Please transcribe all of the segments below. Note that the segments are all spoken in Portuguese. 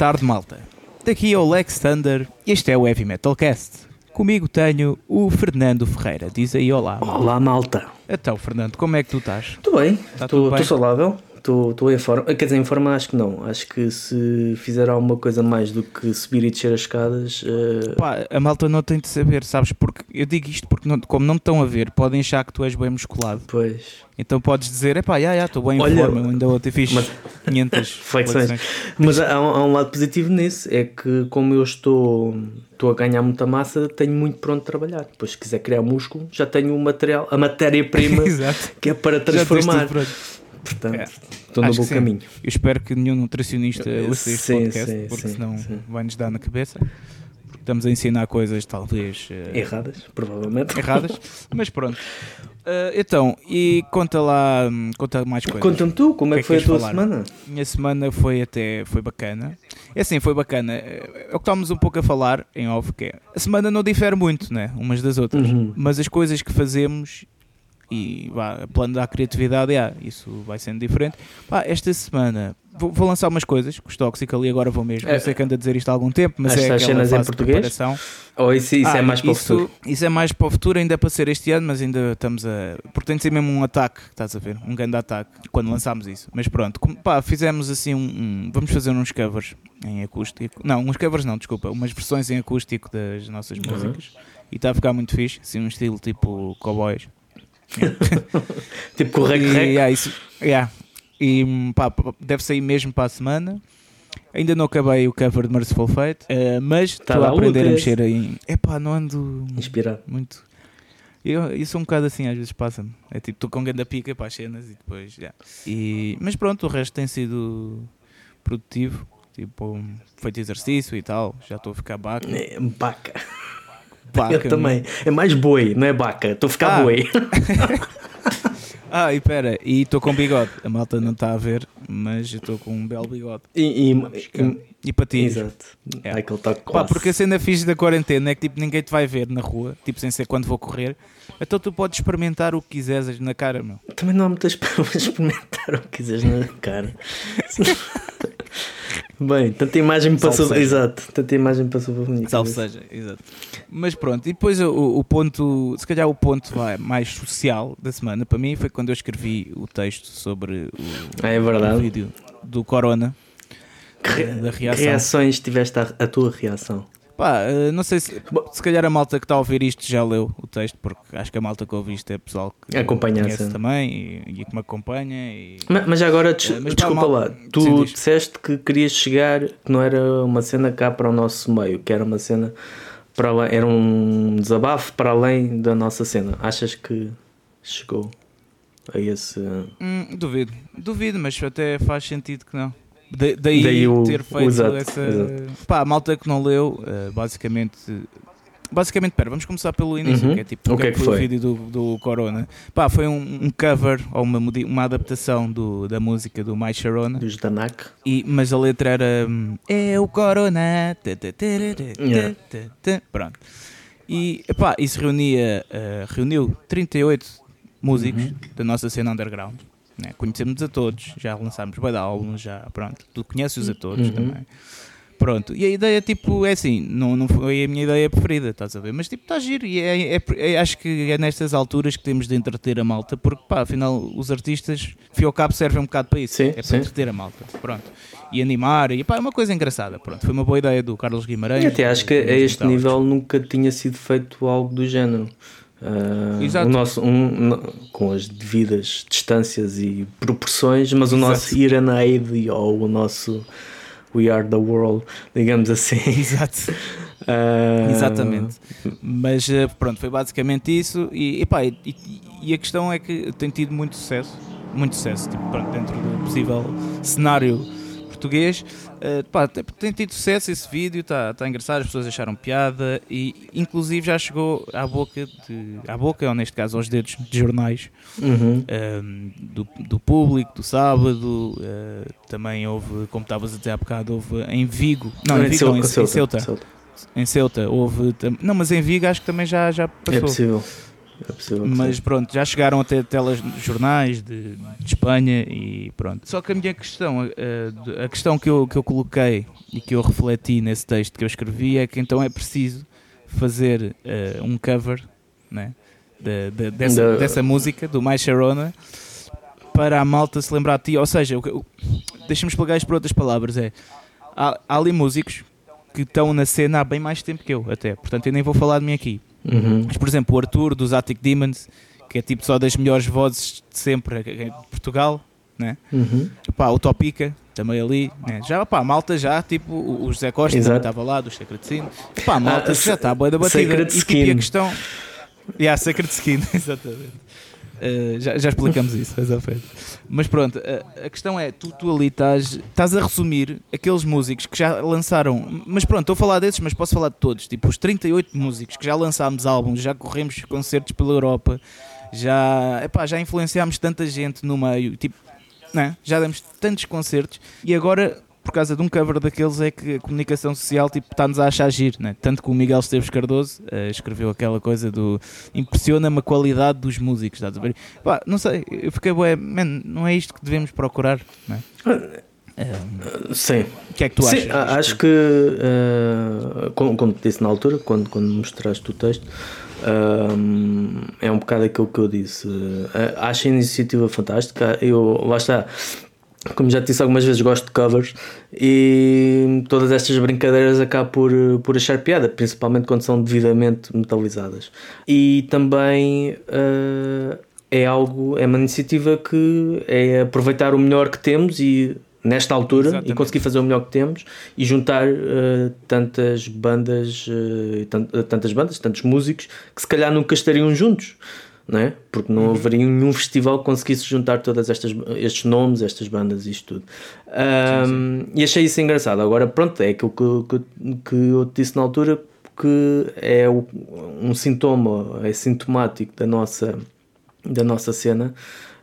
tarde, malta. Daqui é o Lex Thunder e este é o Heavy Metal Cast. Comigo tenho o Fernando Ferreira. Diz aí olá. malta. Olá, malta. Então, Fernando, como é que tu estás? Estou bem, Tá tudo estou bem? saudável, estou em forma. Quer dizer, em forma acho que não. Acho que se fizer alguma coisa mais do que subir e descer as escadas, eh, Pá, a malta não tem de saber, sabes? Porque eu digo isto porque, não- como não estão a ver, podem achar que tu és bem musculado. pois. Então podes dizer, epá, já, já, estou bem em Olha, forma, ainda ontem fiz mas- 500 Flexões. Mas há, há um lado positivo nisso, é que como eu estou, estou a ganhar muita massa, tenho muito para onde trabalhar. Depois, se quiser criar músculo, já tenho o material, a matéria-prima que é para transformar. Portanto, É. estou no bom sim. caminho. Eu espero que nenhum nutricionista ouça este podcast, sim, porque sim, senão vai-nos dar na cabeça. Porque estamos a ensinar coisas talvez eh, Erradas, provavelmente. erradas, mas pronto. Eh, então, e conta lá, hum, conta mais coisas. Conta-me tu, como é que que é foi que a tua falar? semana? Minha semana foi até foi bacana. É assim, foi bacana. É o que estávamos um pouco a falar em off, que é a semana não difere muito, né? Umas das outras. Uhum. Mas as coisas que fazemos e vá, plano da criatividade, é, isso vai sendo diferente. Pá, esta semana vou, vou lançar umas coisas com os tóxicos ali, agora vou mesmo. É. Eu sei que ando a dizer isto há algum tempo, mas As- é aquela cenas em fase de português? preparação. Ou isso, isso Ah, é mais para o isso, futuro? Isso é mais para o futuro, ainda é para ser este ano, mas ainda estamos a. Porque tem de ser mesmo um ataque, estás a ver? Um grande ataque quando lançámos isso. Mas pronto, pá, fizemos assim um, um- Vamos fazer uns covers em acústico. Não, uns covers não, desculpa. Umas versões em acústico das nossas Uhum. músicas. E está a ficar muito fixe, assim, um estilo tipo cowboys. Tipo com o rec E, rec. yeah, isso, yeah. E pá, pá, deve sair mesmo para a semana. Ainda não acabei o cover de Merciful Fate, eh, mas Tá estou a aprender a mexer em. Epá, não ando Inspirado. muito. Eu, isso um bocado assim, às vezes passa-me. É tipo, estou com ganda pica para as cenas e depois. já. E, mas pronto, o resto tem sido produtivo. Tipo, feito exercício e tal. Já estou a ficar baca. É, Baca. Baca Eu também. É mais boi, não é baca. Estou a ficar Ah. boi. Ah, e pera, e estou com bigode. A malta não está a ver, mas eu estou com um belo bigode. E, e, E patins. exato. É. É. Aquele toque Pá, classe. porque a cena fixe da quarentena é que tipo, ninguém te vai ver na rua, tipo sem ser quando vou correr. Então tu podes experimentar o que quiseres na cara, meu. Também não há muitas para experimentar o que quiseres na cara. Bem, tanta imagem me Salve passou. seja. Exato, tanta imagem passou para mim. Salve seja, exato. Mas pronto, e depois o, o ponto, se calhar o ponto vai, mais social da semana para mim foi quando eu escrevi o texto sobre o, Ah, é o vídeo do Corona, Que, da que reação. reações tiveste a, a tua reação? Pá, eh, não sei se, se calhar a malta que está a ouvir isto já leu o texto, porque acho que a malta que ouve isto é pessoal que Acompanha a conhece cena. também e, e que me acompanha. E, Mas, mas já agora, des- Eh, mas desculpa mal- lá, tu Sim, disseste que querias chegar, que não era uma cena cá para o nosso meio, que era uma cena para além, era um desabafo para além da nossa cena. Achas que chegou a esse. Hum, duvido, duvido, mas até faz sentido que não. Da- daí, Daí o- ter feito exato, essa. exato. Pá, a malta que não leu, eh, basicamente. Basicamente, pera, vamos começar pelo início, Uhum. que é tipo O que é que foi, o vídeo do, do Corona. Pá, foi um, um cover ou uma, uma adaptação do, da música do My Sharona, Dos Danak? e, mas a letra era hum, É o Corona. Yeah. Pronto. E pá, isso reunia, eh, reuniu 38 músicos Uhum. da nossa cena underground. Né? Conhecemos a todos, já lançámos bem de álbuns, já pronto. Tu conheces a todos Uhum. também. Pronto, e a ideia, tipo, é assim, não, não foi a minha ideia preferida, estás a ver? Mas, tipo, está giro e é, é- é- acho que é nestas alturas que temos de entreter a malta, porque, pá, afinal, os artistas, fio ao cabo, servem um bocado para isso, Sim, é para sim. entreter a malta, pronto. E animar, e pá, é uma coisa engraçada, pronto. Foi uma boa ideia do Carlos Guimarães. E até acho que a este nível nunca tinha sido feito algo do género. Exato. o nosso, um, com as devidas distâncias e proporções, mas o Exato. nosso Ir and Aid ou o nosso We Are the World, digamos assim. Exato. Ah, Exatamente. Mas eh, pronto, foi basicamente isso. E, epá, e- e a questão é que tem tido muito sucesso, muito sucesso, tipo, pronto, dentro do possível cenário português. Eh, pá, tem, tem tido sucesso esse vídeo, está tá engraçado, as pessoas acharam piada e inclusive já chegou à boca, de, à boca, ou neste caso aos dedos de jornais Uhum. ehm, do, do público, do sábado, eh, também houve, como estavas a dizer há bocado, houve em Vigo, não, em Em Vigo, não, em, Ceuta, em Ceuta, Ceuta. em Ceuta houve. Não, mas em Vigo acho que também já, já É passou. possível. É possível. mas sim. pronto, já chegaram até telejornais de, de Espanha e pronto. Só que a minha questão, eh, de- a questão que eu, que eu coloquei e que eu refleti nesse texto que eu escrevi é que então é preciso fazer uh, um cover né, de, de, dessa, dessa música, do My Sharona, para a malta se lembrar de ti. Ou seja, deixa-me explicar isto por outras palavras: é, há, há ali músicos que estão na cena há bem mais tempo que eu, até. Portanto, eu nem vou falar de mim aqui. Uhum. Mas, por exemplo, o Arthur dos Attic Demons, que é tipo só das melhores vozes de sempre em Portugal, né? Uhum. Pá, o Topica, também ali, né? já pá, a malta já, tipo, o José Costa estava lá, do Sacred Skin, pá, a malta ah, já está boa da batida. E, tipo, a questão. Yeah, Sacred Skin, exatamente. Uh, já, já, explicamos isso, mas pronto, a, a, questão é: tu, tu ali estás, estás a resumir aqueles músicos que já lançaram. Mas pronto, estou a falar desses, mas posso falar de todos. Tipo, os 38 músicos que já lançámos álbuns, já corremos concertos pela Europa, já, epá, já influenciámos tanta gente no meio. Tipo, né? já demos tantos concertos e agora por causa de um cover daqueles é que a comunicação social tipo, está-nos a achar giro, né? tanto que o Miguel Esteves Cardoso uh, escreveu aquela coisa do impressiona-me a qualidade dos músicos, estás a ver? Pá, não sei, eu fiquei, ué, man, não é isto que devemos procurar, não é? Um, Sim. O que é que tu achas? Sim, acho que, uh, como, como te disse na altura, quando, quando mostraste o texto, um, é um bocado aquilo que eu disse. Uh, acho a iniciativa fantástica. Eu, lá está, como já te disse algumas vezes, gosto de covers e todas estas brincadeiras acabo por, por achar piada, principalmente quando são devidamente metalizadas. E também uh, é algo, é uma iniciativa que é aproveitar o melhor que temos e nesta altura Exatamente. e conseguir fazer o melhor que temos e juntar uh, tantas bandas, uh, tantas bandas, tantos músicos que se calhar nunca estariam juntos. Não é? Porque não uhum. haveria nenhum festival que conseguisse juntar todas estas estes nomes, estas bandas, isto tudo. Um, sim, sim. E achei isso engraçado. Agora, pronto, é aquilo que, que, que eu te disse na altura, que é um sintoma, é sintomático da nossa, da nossa cena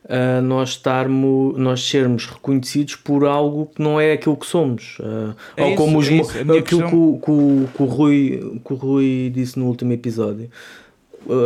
uh, nós estarmos, nós sermos reconhecidos por algo que não é aquilo que somos. Uh, é ou isso, como os, é aquilo questão... que, o, que, que, o Rui, que o Rui disse no último episódio,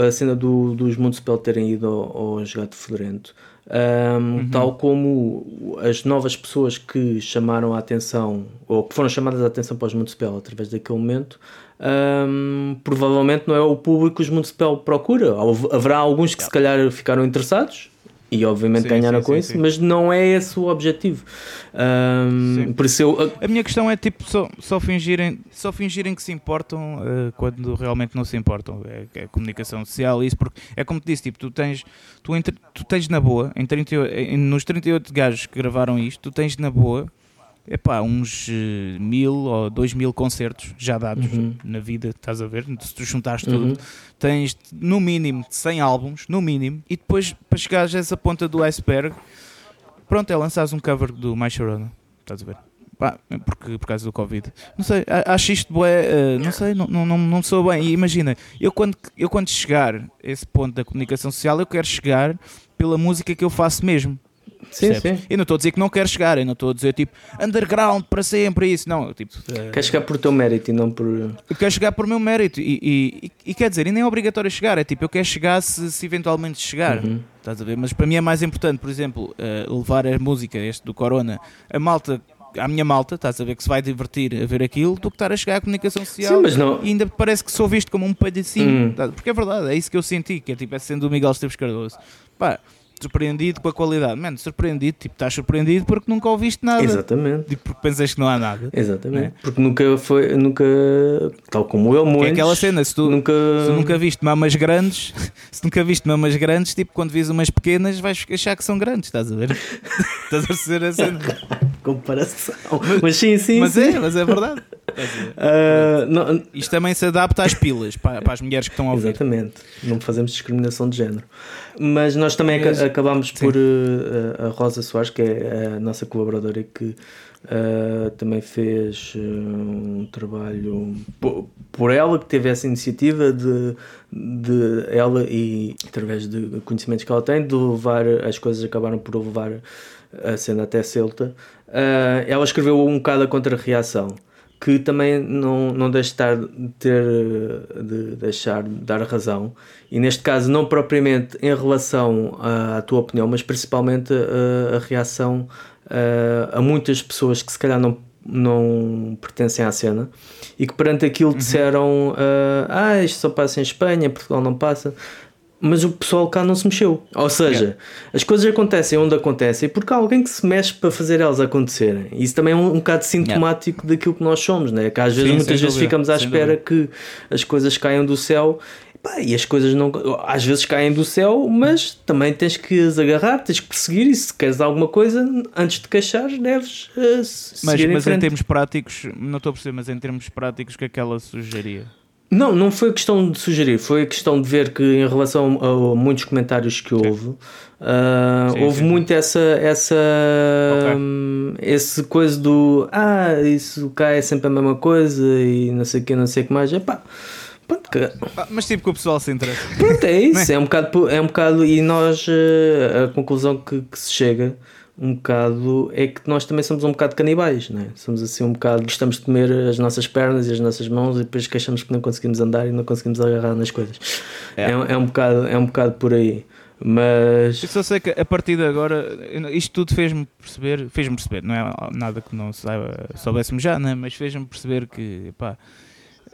a cena do, dos Municipal terem ido ao, ao Gato Fedorento. Um, uhum. Tal como as novas pessoas que chamaram a atenção, ou que foram chamadas a atenção para os Municipal através daquele momento, um, provavelmente não é o público que os Municipal procura. Haverá alguns que se calhar ficaram interessados, e obviamente sim, ganharam sim, com sim, isso, mas não é esse o objetivo. Um, por isso eu... A minha questão é tipo só, só, fingirem, só fingirem que se importam uh, quando realmente não se importam. É, é comunicação social, isso porque é como te disse, tipo, tu tens, tu, entre, tu tens na boa, em 38, em, nos 38 gajos que gravaram isto, tu tens na boa epá, uns uh, mil ou dois mil concertos já dados uhum. na vida, estás a ver? Se tu juntares tudo, uhum. tens no mínimo 100 álbuns, no mínimo, e depois para chegares a essa ponta do iceberg, pronto, é lançares um cover do My Sharona, estás a ver? Pá, porque, por causa do Covid. Não sei, acho isto bué, uh, não sei, não, não, não sou bem. E imagina, eu quando, eu quando chegar a esse ponto da comunicação social, eu quero chegar pela música que eu faço mesmo. Sim, sim. Eu não estou a dizer que não quero chegar, eu não estou a dizer tipo underground para sempre, isso, não. Tipo, uh, quer chegar por teu mérito e não por. Eu quero chegar por meu mérito e, e, e, e, quer dizer, e nem é obrigatório chegar, é tipo, eu quero chegar se, se eventualmente chegar, uhum. estás a ver? Mas para mim é mais importante, por exemplo, uh, levar a música, este do Corona, a malta à minha malta, estás a ver que se vai divertir a ver aquilo, do que estar a chegar à comunicação social Sim, mas não... e ainda parece que sou visto como um palhacinho, hum. porque é verdade, é isso que eu senti, que é tipo, é sendo o Miguel Esteves Cardoso. Pá, surpreendido com a qualidade. Mano, surpreendido, tipo, estás surpreendido porque nunca ouviste nada. Exatamente. Tipo, porque pensas que não há nada. Exatamente. Né? Porque nunca foi, nunca, tal como eu, muitos. É aquela cena, se tu nunca, se nunca viste mamas grandes, se nunca viste mamas grandes, tipo, quando vis umas pequenas, vais achar que são grandes, estás a ver? estás a perceber a cena. Comparação. Mas, mas sim, sim. Mas sim. é, mas é verdade. Uh, não, Isto também se adapta às pilas, para, para, as mulheres que estão a ouvir. Exatamente. Não fazemos discriminação de género. Mas nós também mas, acabámos por uh, a Rosa Soares, que é a nossa colaboradora, que uh, também fez um trabalho por, por, ela, que teve essa iniciativa de, de ela e através de conhecimentos que ela tem, de levar as coisas acabaram por levar a cena até Celta. Ela escreveu um bocado a contra-reação que também não, não deixa de, estar, ter de deixar de dar razão e neste caso não propriamente em relação à, à tua opinião mas principalmente a, a reação a, a, muitas pessoas que se calhar não não pertencem à cena e que perante aquilo disseram uh, ah, isto só passa em Espanha, Portugal não passa mas o pessoal cá não se mexeu. Ou seja, yeah. as coisas acontecem onde acontecem porque há alguém que se mexe para fazer elas acontecerem. Isso também é um, um bocado sintomático yeah. daquilo que nós somos, né? que às vezes, Sim, muitas vezes, dúvida, ficamos à espera dúvida. que as coisas caiam do céu. Pá, e as coisas não às vezes caem do céu, mas também tens que as agarrar, tens que perseguir e se queres alguma coisa, antes de queixares, deves uh, mas, mas em, em termos práticos, não estou a perceber, mas em termos práticos, o que é que ela sugeria? Não, não foi questão de sugerir, foi questão de ver que em relação a, muitos comentários que houve, uh, sim, houve sim. muito essa, essa okay. um, esse coisa do ah, isso cai é sempre a mesma coisa e não sei o que, não sei o que mais. Epá, pronto, que... ah, mas tipo que o pessoal se interessa. Pronto, é isso, é? é um bocado, é um bocado e nós uh, a conclusão que, que se chega um bocado é que nós também somos um bocado canibais, não é? Somos assim um bocado, gostamos de comer as nossas pernas e as nossas mãos e depois queixamos que não conseguimos andar e não conseguimos agarrar nas coisas. É, é, é um, bocado, é um bocado por aí. Mas. Eu só sei que a partir de agora, isto tudo fez-me perceber, fez-me perceber, não é nada que não saiba, soubéssemos já, né? mas fez-me perceber que, pá,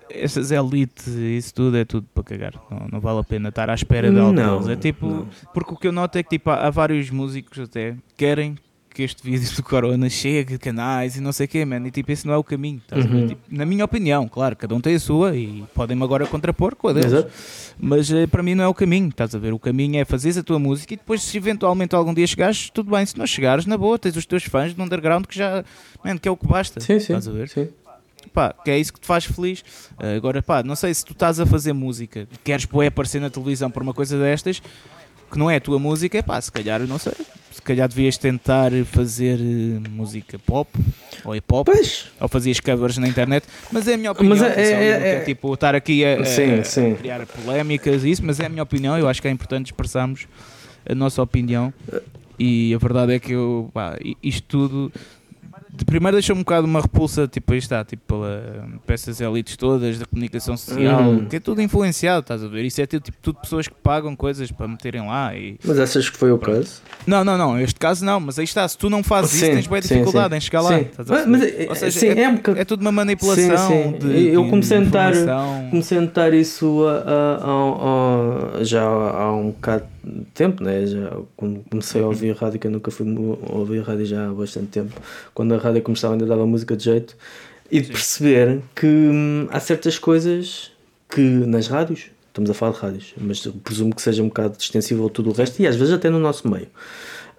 essas elites e isso tudo é tudo para cagar. Não, não vale a pena estar à espera de algo deles. É tipo, não. porque o que eu noto é que tipo, há, há vários músicos até que querem que este vídeo do Corona chegue de canais e não sei o quê, man. E tipo, esse não é o caminho. Uhum. Tipo, na minha opinião, claro, cada um tem a sua e podem-me agora contrapor com a deles. Exato. Mas uh, para mim não é o caminho, estás a ver? O caminho é fazeres a tua música e depois, se eventualmente algum dia chegares, tudo bem. Se não chegares, na boa, tens os teus fãs do underground que já, man, que é o que basta. Sim, sim. Estás a ver? Sim pá, que é isso que te faz feliz. Uh, agora, pá, não sei se tu estás a fazer música, queres pô, aparecer na televisão por uma coisa destas, que não é a tua música, é pá, se calhar, não sei, se calhar devias tentar fazer uh, música pop ou hip hop, pois. ou fazias covers na internet, mas é a minha opinião. Mas é, é, é, é, tipo estar aqui a, sim, a, sim. criar polémicas e isso, mas é a minha opinião. Eu acho que é importante expressarmos a nossa opinião. E a verdade é que eu, pá, isto tudo de primeiro deixou-me um bocado uma repulsa, tipo, aí está, tipo, pela, peças elites todas da comunicação social, uhum. que é tudo influenciado, estás a ver? Isso é tipo, tudo pessoas que pagam coisas para meterem lá. E... Mas achas que foi o caso? Não, não, não, este caso não, mas aí está, se tu não fazes sim, isso, tens bem dificuldade sim, em chegar lá. Mas, mas, Ou seja, sim, é, é, um é, tudo uma manipulação. De, Eu comecei a, notar, comecei a notar isso a, a, a, já há um bocado tempo, né? já, quando comecei a ouvir rádio, que eu nunca fui ouvir rádio já há bastante tempo, quando a rádio começava ainda dava música de jeito, e de perceber que hum, há certas coisas que nas rádios, estamos a falar de rádios, mas presumo que seja um bocado extensível a tudo o resto, e às vezes até no nosso meio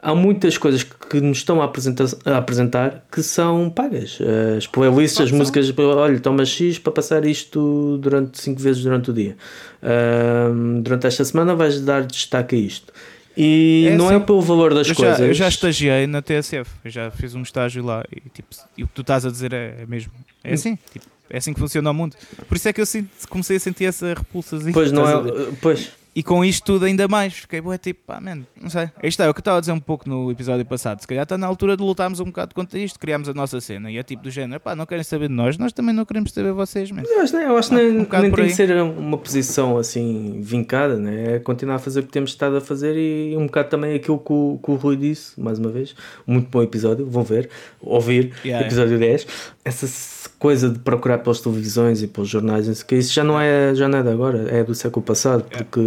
há muitas coisas que nos estão a apresentar, a apresentar que são pagas. As playlists, as músicas, olha, toma X para passar isto durante 5 vezes durante o dia. Uh, durante esta semana vais dar destaque a isto. E é não é assim, é pelo valor das eu coisas. Já, eu já estagiei na TSF, eu já fiz um estágio lá e, tipo, e o que tu estás a dizer é, é mesmo. É assim, tipo, é assim que funciona o mundo. Por isso é que eu sinto, comecei a sentir essa repulsa. Pois não é. Pois. E com isto tudo ainda mais, fiquei boa tipo, pá, man, não sei. Isto é o que eu estava a dizer um pouco no episódio passado. Se calhar está na altura de lutarmos um bocado contra isto, criámos a nossa cena. E é tipo do género, pá, não querem saber de nós, nós também não queremos saber de vocês, man. Eu acho, eu acho que nem, um nem tem que ser uma posição assim vincada, né? É continuar a fazer o que temos estado a fazer e um bocado também aquilo que o, que o Rui disse, mais uma vez. Muito bom episódio, vão ver, ouvir, yeah, episódio yeah. 10. Essa coisa de procurar pelas televisões e pelos jornais, que isso já não é já não é de agora, é do século passado, porque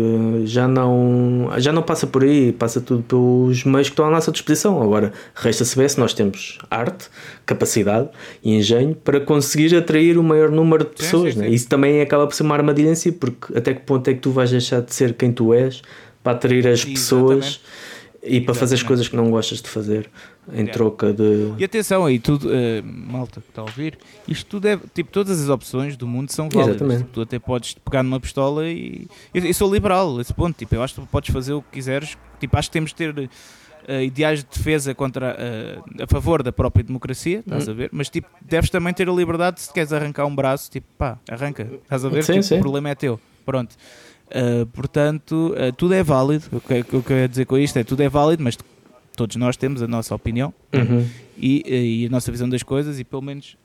já não já não passa por aí, passa tudo pelos meios que estão à nossa disposição. Agora resta saber se nós temos arte, capacidade e engenho para conseguir atrair o maior número de pessoas. Sim, sim, sim. Né? Isso também acaba por ser uma armadilha em si, porque até que ponto é que tu vais deixar de ser quem tu és para atrair as pessoas e para fazer as coisas que não gostas de fazer em yeah. troca de. E atenção aí, tudo, uh, malta que está a ouvir, isto tudo é tipo todas as opções do mundo são válidas. Exatamente. Tu até podes pegar numa pistola e. Eu, eu sou liberal esse ponto, tipo, eu acho que podes fazer o que quiseres. Tipo, acho que temos de ter. Uh, ideais de defesa contra uh, a favor da própria democracia, estás uhum. a ver? Mas tipo, deves também ter a liberdade se queres arrancar um braço, tipo, pá, arranca, estás a ver? Sim, tipo, sim. O problema é teu. Pronto. Uh, portanto, uh, tudo é válido. O que, o que eu quero dizer com isto é tudo é válido, mas todos nós temos a nossa opinião uhum. e, e, a nossa visão das coisas, e pelo menos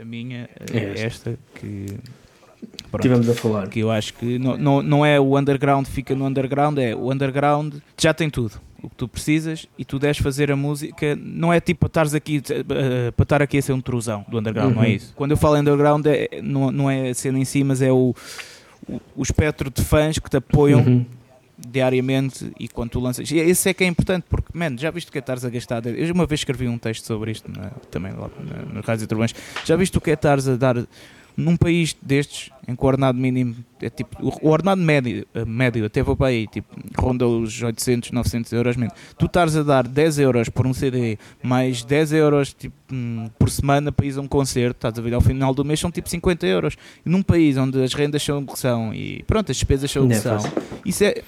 a minha é esta que. Pronto, Tivemos a falar. Que eu acho que não, não, não é o underground fica no underground, é o underground já tem tudo. o que tu precisas e tu deves fazer a música. Não é tipo para estares aqui uh, para estar aqui a ser um trusão do underground, uhum. não é uhum. isso. Quando eu falo underground, é, não, não é a cena em si, mas é o, o, espectro de fãs que te apoiam. Uhum diariamente e quando tu lanças. E esse é que é importante, porque, man, já viste o que é estares a gastar? Eu uma vez escrevi um texto sobre isto né, também lá nos Rádios e Turbãs. Já viste o que é estares a dar num país destes, em que o ordenado mínimo é tipo. O ordenado médio, eh, médio até vou para aí, tipo, ronda os 800, 900 euros. Man. Tu estares a dar 10 euros por um CD, mais 10 euros tipo, hum, por semana para ir a um concerto, estás a ver? Ao final do mês são tipo 50 euros. E num país onde as rendas são o que são e pronto, as despesas são o que é são, isso é.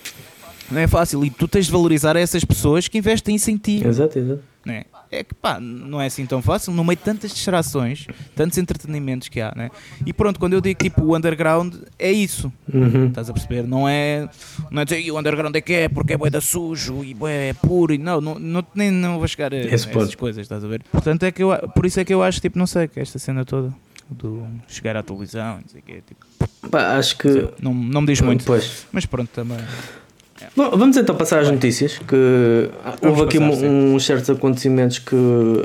Não é fácil e tu tens de valorizar essas pessoas que investem isso em ti. Exato, exato. Não é? É que pá, não é assim tão fácil, no meio de tantas distrações, tantos entretenimentos que há, né? E pronto, quando eu digo tipo o underground, é isso, uhum. estás a perceber? Não é, não é dizer o underground é que é porque é boeda sujo e é puro, e não, não, não, nem não vou chegar a, a essas coisas, estás a ver? Portanto, é que eu, por isso é que eu acho, tipo, não sei, que esta cena toda do chegar à televisão, não sei o que, tipo, pá, acho que não, não me diz muito, pois. mas pronto, também. Bom, vamos então passar às notícias. Que houve aqui passar, uns certos acontecimentos que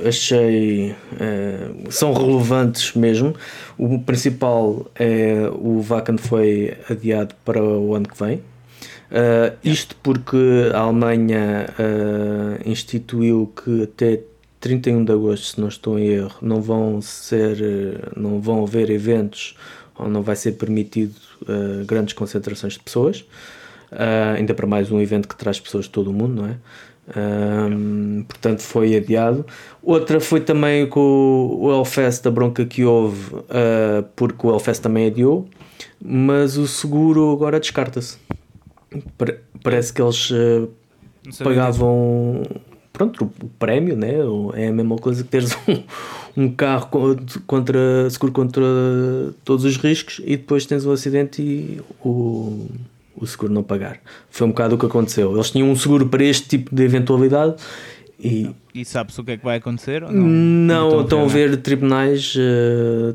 achei eh, são relevantes mesmo. O principal é o Vacan foi adiado para o ano que vem. Uh, isto porque a Alemanha uh, instituiu que até 31 de agosto, se não estou em erro, não vão ser, não vão haver eventos ou não vai ser permitido uh, grandes concentrações de pessoas. Uh, ainda para mais um evento que traz pessoas de todo o mundo, não é? Um, portanto, foi adiado. Outra foi também com o Hellfest, da bronca que houve, uh, porque o Hellfest também adiou, mas o seguro agora descarta-se. Parece que eles uh, pagavam pronto, o, prémio, né? é a mesma coisa que teres um, um carro contra, seguro contra todos os riscos e depois tens um acidente e o o seguro não pagar. Foi um bocado o que aconteceu. Eles tinham um seguro para este tipo de eventualidade e. E sabes o que é que vai acontecer? não, não estão a ver, tribunais,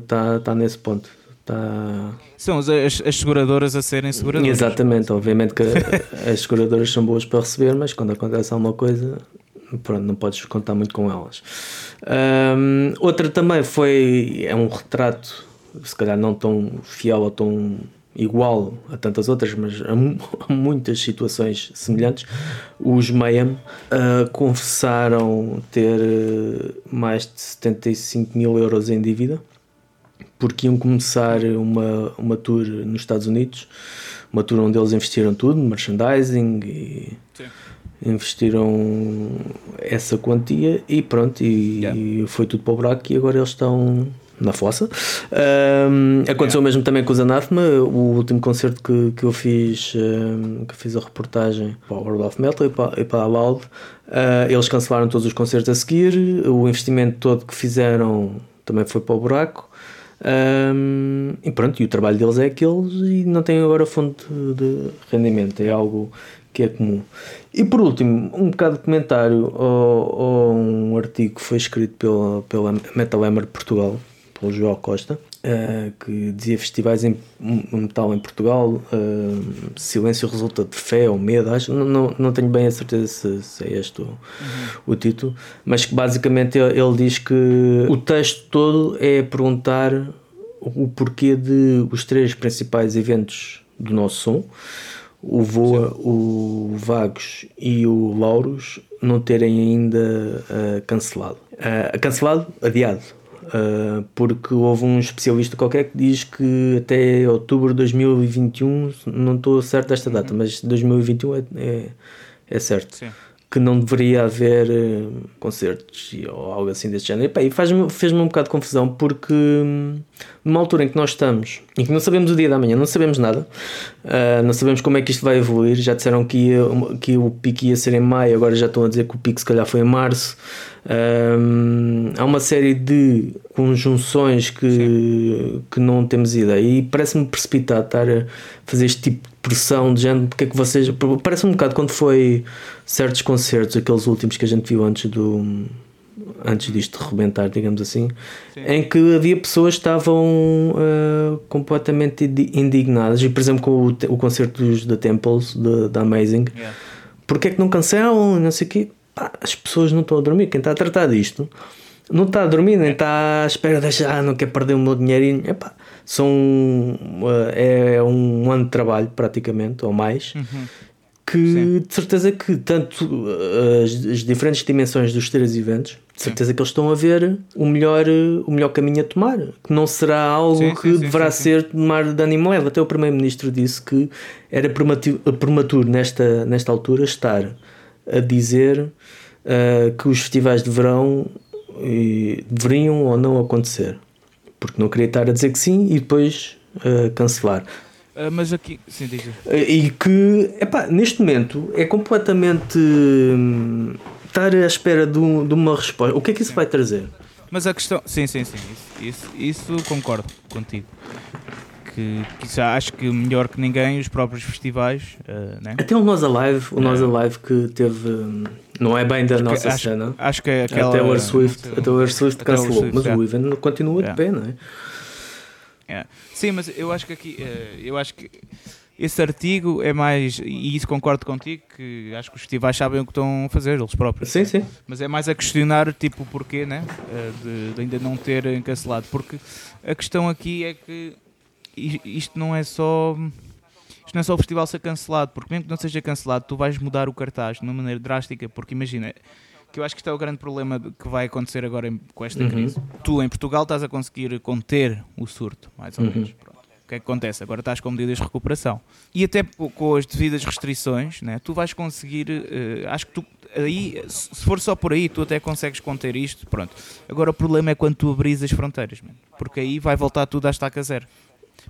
está uh, tá nesse ponto. Tá... São as, as, seguradoras a serem seguradoras. Exatamente, obviamente que as seguradoras são boas para receber, mas quando acontece alguma coisa, pronto, não podes contar muito com elas. Um, outra também foi é um retrato, se calhar não tão fiel ou tão igual a tantas outras, mas a, muitas situações semelhantes, os Mayhem uh, confessaram ter uh, mais de 75 mil euros em dívida porque iam começar uma, uma tour nos Estados Unidos, uma tour onde eles investiram tudo, merchandising e Sim. investiram essa quantia e pronto, e, yeah. e foi tudo para o buraco e agora eles estão na fossa. Um, aconteceu mesmo também com os Anathema, o último concerto que, que eu fiz, um, que fiz a reportagem para o World of Metal e para, e para a Loud. Uh, eles cancelaram todos os concertos a seguir, o investimento todo que fizeram também foi para o buraco. Um, e pronto, e o trabalho deles é aqueles e não tem agora fonte de rendimento, é algo que é comum. E por último, um bocado de comentário ou um artigo que foi escrito pela, pela Metal Hammer Portugal, pelo João Costa, uh, que dizia festivais em metal em Portugal, uh, silêncio resulta de fé ou medo, acho, não, não, tenho bem a certeza se, se é este o, uhum. o título, mas que basicamente ele, ele diz que o texto todo é perguntar o porquê de os três principais eventos do nosso som, o Voa, Sim. o Vagos e o Lauros, não terem ainda uh, cancelado. Uh, cancelado, adiado. Uh, porque houve um especialista qualquer que diz que até outubro de 2021, não estou certo desta data, uhum. mas 2021 é, é, é certo. Sim que não deveria haver uh, concertos ou algo assim desse género. E, faz-me, fez-me um bocado de confusão porque hum, numa altura em que nós estamos em que não sabemos o dia da manhã, não sabemos nada, uh, não sabemos como é que isto vai evoluir. Já disseram que, ia, que o pico ia ser em maio, agora já estão a dizer que o pico se calhar foi em março. Um, há uma série de conjunções que, que não temos ideia e parece-me precipitado estar a fazer este tipo de pressão de género, porque é que vocês. Parece um bocado quando foi certos concertos, aqueles últimos que a gente viu antes do antes disto rebentar, digamos assim, Sim. em que havia pessoas que estavam uh, completamente indignadas, e por exemplo com o, o concerto dos The Temples, da Amazing, yeah porque é que não cancelam, não sei o quê. Pá, as pessoas não estão a dormir. Quem está a tratar disto não está a dormir, nem está à espera de ah, não quer perder o meu dinheirinho. Epá, são, é um ano de trabalho, praticamente, ou mais. Uhum. Que Sim. de certeza que tanto uh, as, as diferentes dimensões dos três eventos, de certeza que eles estão a ver o melhor, o melhor caminho a tomar. Que não será algo Sim, que sim, sim, deverá sim, sim. ser tomar de ânimo leve. Até o Primeiro-Ministro disse que era prematuro, nesta, nesta altura estar a dizer uh, que os festivais de verão eh, deveriam ou não acontecer. Porque não queria estar a dizer que sim e depois uh, cancelar. Ah, mas aqui, sim, diga. E que, epá, neste momento é completamente hum, estar à espera de, um- de uma resposta. O que é que isso vai trazer? Mas a questão. Sim, sim, sim. Isso, isso, isso concordo contigo. Que, que acho que melhor que ninguém os próprios festivais. ah, né? Até o Nós Alive, o Nós É. Alive que teve. hum, Não é bem da nossa acho, cena. acho que é aquela. até o Air Swift, não sei, até o Air Swift cancelou, Swift, mas é. o evento continua de É. pé, não é? É. Sim, mas eu acho que aqui. eh, Eu acho que esse artigo é mais. E isso concordo contigo, que acho que os festivais sabem o que estão a fazer, eles próprios. Sim, sim. Mas é mais a questionar, tipo, o porquê, né? Eh, De, de ainda não terem cancelado. Porque a questão aqui é que isto não é só. Isto não é só o festival ser cancelado, porque mesmo que não seja cancelado, tu vais mudar o cartaz de uma maneira drástica, porque imagina, que eu acho que isto é o grande problema que vai acontecer agora com esta Uhum. crise. Tu em Portugal estás a conseguir conter o surto, mais ou Uhum. menos. Pronto. O que é que acontece? Agora estás com medidas de recuperação. E até com as devidas restrições, né, tu vais conseguir. eh, acho que tu. Aí, se se for só por aí, tu até consegues conter isto. Pronto. Agora o problema é quando tu abris as fronteiras, mano, porque aí vai voltar tudo à estaca zero.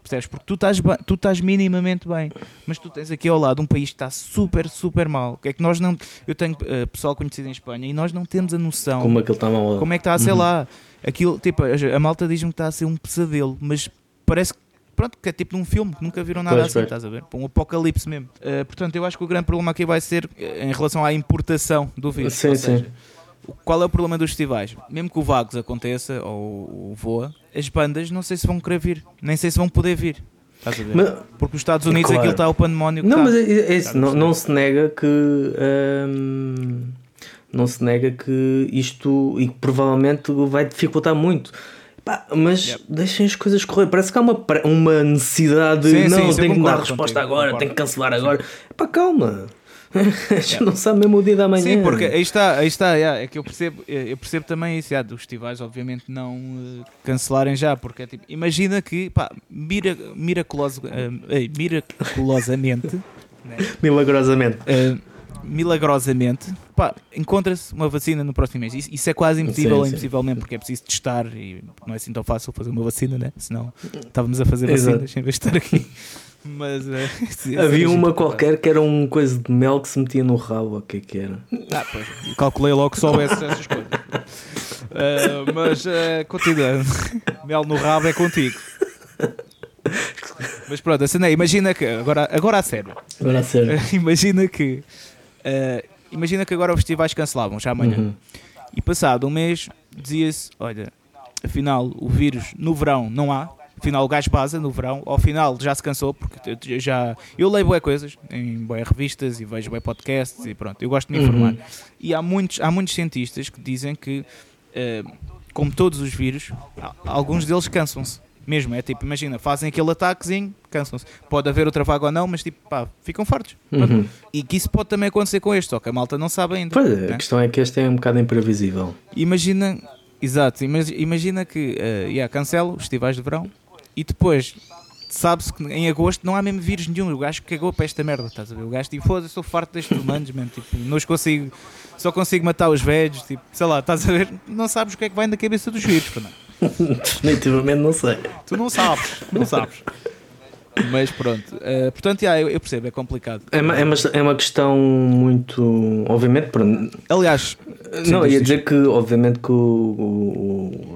Percebes? Porque tu estás, tu estás minimamente bem, mas tu tens aqui ao lado um país que está super, super mal. Que é que nós não. Eu tenho eh, pessoal conhecido em Espanha e nós não temos a noção Como aquele está mal. como é que está a ser Uhum. lá. Aquilo, tipo, a, a malta diz-me que está a ser um pesadelo, mas parece que. Pronto, que é tipo num filme, que nunca viram nada Pois, assim, pois. estás a ver? Um apocalipse mesmo. Eh, portanto, eu acho que o grande problema aqui vai ser eh, em relação à importação do vírus. Sim, Ou sim. seja, o- qual é o problema dos festivais? Mesmo que o Vagos aconteça, ou o Voa, as bandas não sei se vão querer vir, nem sei se vão poder vir. Mas- Porque os Estados Unidos Claro. aquilo está o pandemónio que Não, está. mas é, é não, não se nega que hum, não se nega que isto e que provavelmente vai dificultar muito. Pá, mas Yep. deixem as coisas correr. Parece que há uma, uma necessidade de Sim, sim, não, eu tem que dar resposta contigo, agora, concordo. tem que cancelar agora. Pá, calma. A gente não sabe mesmo o dia da manhã. Sim, porque aí está, aí está, yeah, é que eu percebo, eu percebo também isso, yeah, dos festivais obviamente não eh, cancelarem já, porque é tipo, imagina que, pá, mira, miraculoso, ei, miraculosamente, né, Milagrosamente. eh, milagrosamente, pá, encontra-se uma vacina no próximo mês. Isso, isso é quase impossível, Sim, sim. impossivelmente, porque é preciso testar e não é assim tão fácil fazer uma vacina, né? Senão estávamos a fazer Exato. vacinas em vez de estar aqui. Mas eh, isso Havia uma qualquer que era um coisa de mel que se metia no rabo. O que é que era? Ah, pois, calculei logo que soubesse essas coisas. Ah, mas ah, continuando, mel no rabo é contigo. Mas pronto, a cena é, imagina que, agora, agora a sério, Agora a sério. imagina que, ah, imagina que agora os festivais cancelavam já amanhã. Uhum. E passado um mês dizia-se, olha, afinal o vírus no verão não há, afinal o gás base no verão, ao final já se cansou, porque eu- já eu leio boas coisas em boas revistas e vejo boas podcasts e pronto, eu gosto de me Uhum. informar. E há muitos, há muitos cientistas que dizem que, eh, como todos os vírus, alguns deles cansam-se. Mesmo, é tipo, imagina, fazem aquele ataquezinho, cansam-se. Pode haver outra vaga ou não, mas tipo, pá, ficam fartos. Uhum. E que isso pode também acontecer com este, só que a malta não sabe ainda. Pois é, né? a questão é que este é um bocado imprevisível. Imagina, exato, imag- imagina que uh, yeah, cancela os festivais de verão e depois sabe-se que em agosto não há mesmo vírus nenhum. O gajo cagou para esta merda, estás a ver? O gajo tipo, foda-se, estou farto destes humanos, man, tipo, não os consigo, só consigo matar os velhos, tipo, sei lá, estás a ver? Não sabes o que é que vai na cabeça dos vírus, pá, não. Definitivamente não sei. tu não sabes, não sabes. Mas pronto, uh, portanto, yeah, eu, eu percebo, é complicado. É uma, é uma, é uma questão muito. Obviamente, pronto, Aliás, não, ia diz. dizer que obviamente que o, o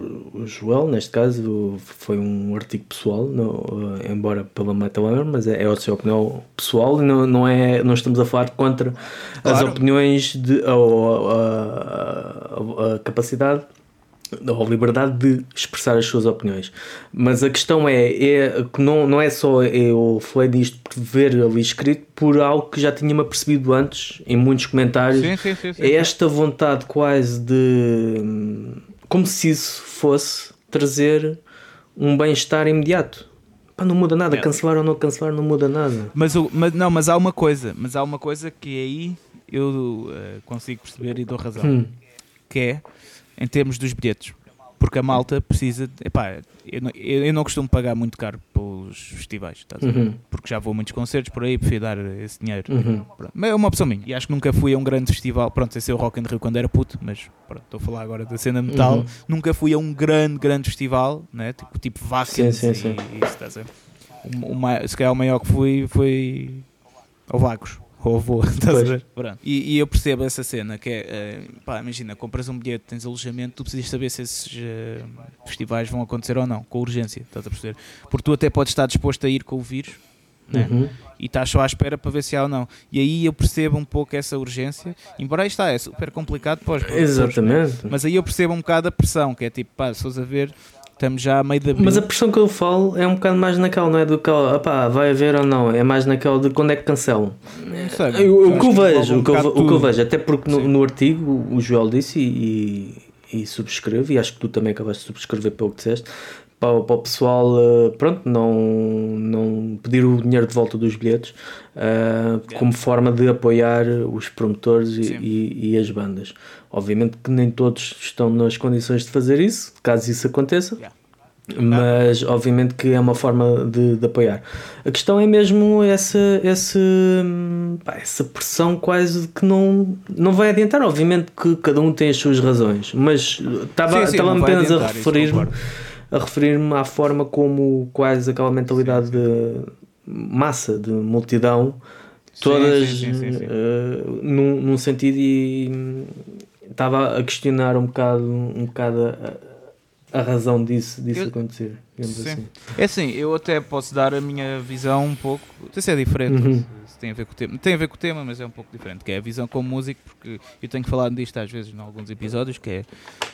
Joel, neste caso, foi um artigo pessoal, não, eh, embora pela Metal Hammer, mas é, é a sua opinião pessoal e não, não, é, não estamos a falar contra as Claro. opiniões de, ou a, a- a- a capacidade ou liberdade de expressar as suas opiniões. Mas a questão é, é que não, não é só eu falei disto por ver ali escrito por algo que já tinha-me apercebido antes em muitos comentários. Sim, sim, sim, sim. É esta vontade quase de como se isso fosse trazer um bem-estar imediato. Pá, não muda nada, É. cancelar ou não cancelar não muda nada. Mas, o- mas não, mas há uma coisa, mas há uma coisa que aí eu eh, consigo perceber e dou razão, Hum. que é em termos dos bilhetes. Porque a malta precisa. Epá, eu, não, eu não costumo pagar muito caro pelos festivais? Uhum. porque já vou a muitos concertos por aí, prefiro dar esse dinheiro. Uhum. Mas é uma opção minha. E acho que nunca fui a um grande festival. Pronto, sem ser o Rock in Rio quando era puto, mas pronto, estou a falar agora da cena metal. Uhum. Nunca fui a um grande, grande festival, né? tipo, tipo Wacken Sim, sim, e, sim. e isso, estás a ver? O, o se calhar o maior que fui foi ao Vagos. Ou estás a Pois. ver? Pronto. E, e eu percebo essa cena que é, eh, pá, imagina, compras um bilhete, tens alojamento, tu precisas saber se esses eh, festivais vão acontecer ou não, com urgência, estás a perceber? Porque tu até podes estar disposto a ir com o vírus, né? Uhum. e estás só à espera para ver se há ou não. E aí eu percebo um pouco essa urgência, embora aí está, é super complicado para os produtores, né? Exatamente. Mas aí eu percebo um bocado a pressão, que é tipo, pá, se a ver, estamos já a meio abril. Mas a pressão que eu falo é um bocado mais naquela, não é do que opá, vai haver ou não, é mais naquela de quando é que cancelam. Eu- o que eu vejo, um o que eu, bocado o que eu tudo. vejo, até porque no, no artigo o- o Joel disse e, e, e subscrevo, e acho que tu também acabaste de subscrever pelo que disseste, para, para o pessoal, eh, pronto, não, não pedir o dinheiro de volta dos bilhetes eh, como forma de apoiar os promotores e, e, e as bandas. Obviamente que nem todos estão nas condições de fazer isso, caso isso aconteça. Yeah. Mas obviamente que é uma forma de, de apoiar. A questão é mesmo essa, essa, pá, essa pressão quase que não, não vai adiantar. Obviamente que cada um tem as suas razões, mas estava vai apenas a referir-me. A referir-me à forma como quase aquela mentalidade de massa, de multidão, Sim, todas sim, sim, sim, sim. eh, num, num sentido e hum, estava a questionar um bocado, um bocado a, a razão disso, disso Eu- acontecer. Sim. assim. É assim, eu até posso dar a minha visão um pouco, não sei se é diferente, Uhum. Tem a ver com o tema, tem a ver com o tema, mas é um pouco diferente, que é a visão como músico, porque eu tenho falado disto às vezes em alguns episódios, que é,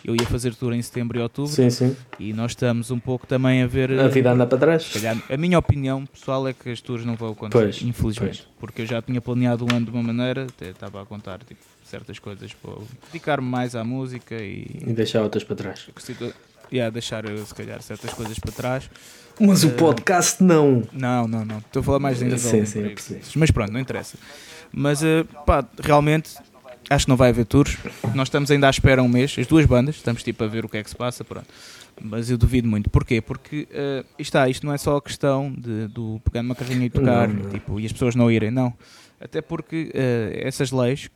eu ia fazer tour em setembro e outubro, Sim, sim. e nós estamos um pouco também a ver... A vida anda para trás. Calhar, a minha opinião pessoal é que as tours não vão acontecer, Pois, infelizmente. Porque eu já tinha planeado o ano de uma maneira, até estava a contar tipo, certas coisas para dedicar-me mais à música e E deixar outras para trás. situa- yeah, deixar eh, se calhar certas coisas para trás. Mas o Eh, podcast não. Não, não, não. Estou a falar mais de Sim, algum sim, eu percebi. Mas pronto, não interessa. Mas eh, pá, realmente acho que não vai haver tours. Nós estamos ainda à espera um mês, as duas bandas, estamos tipo a ver o que é que se passa, pronto. Mas eu duvido muito. Porquê? Porque eh, isto está, isto não é só a questão de, do pegar numa carrinha e tocar Não, não. Tipo, e as pessoas não irem, não. Até porque eh, essas leis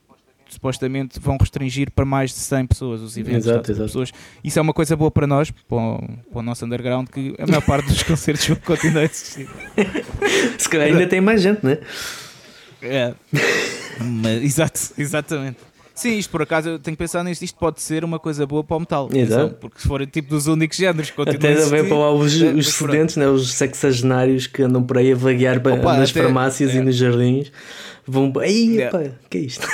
supostamente vão restringir para mais de 100 pessoas os eventos. Exato, tá? Exato. Pessoas. Isso é uma coisa boa para nós, para o, para o nosso underground, que a maior parte dos concertos vão continuar a existir. Se calhar ainda tem mais gente, né? É. Mas, exato, exatamente. Sim, isto por acaso eu tenho que pensar nisto. Isto pode ser uma coisa boa para o metal. Exato. atenção, Porque se forem tipo dos únicos géneros que Até existir, para lá os, é, os estudantes, né? os sexagenários que andam por aí a vaguear Opa, nas até- farmácias é. e nos jardins. Vão. Ei, É. pá, que é isto?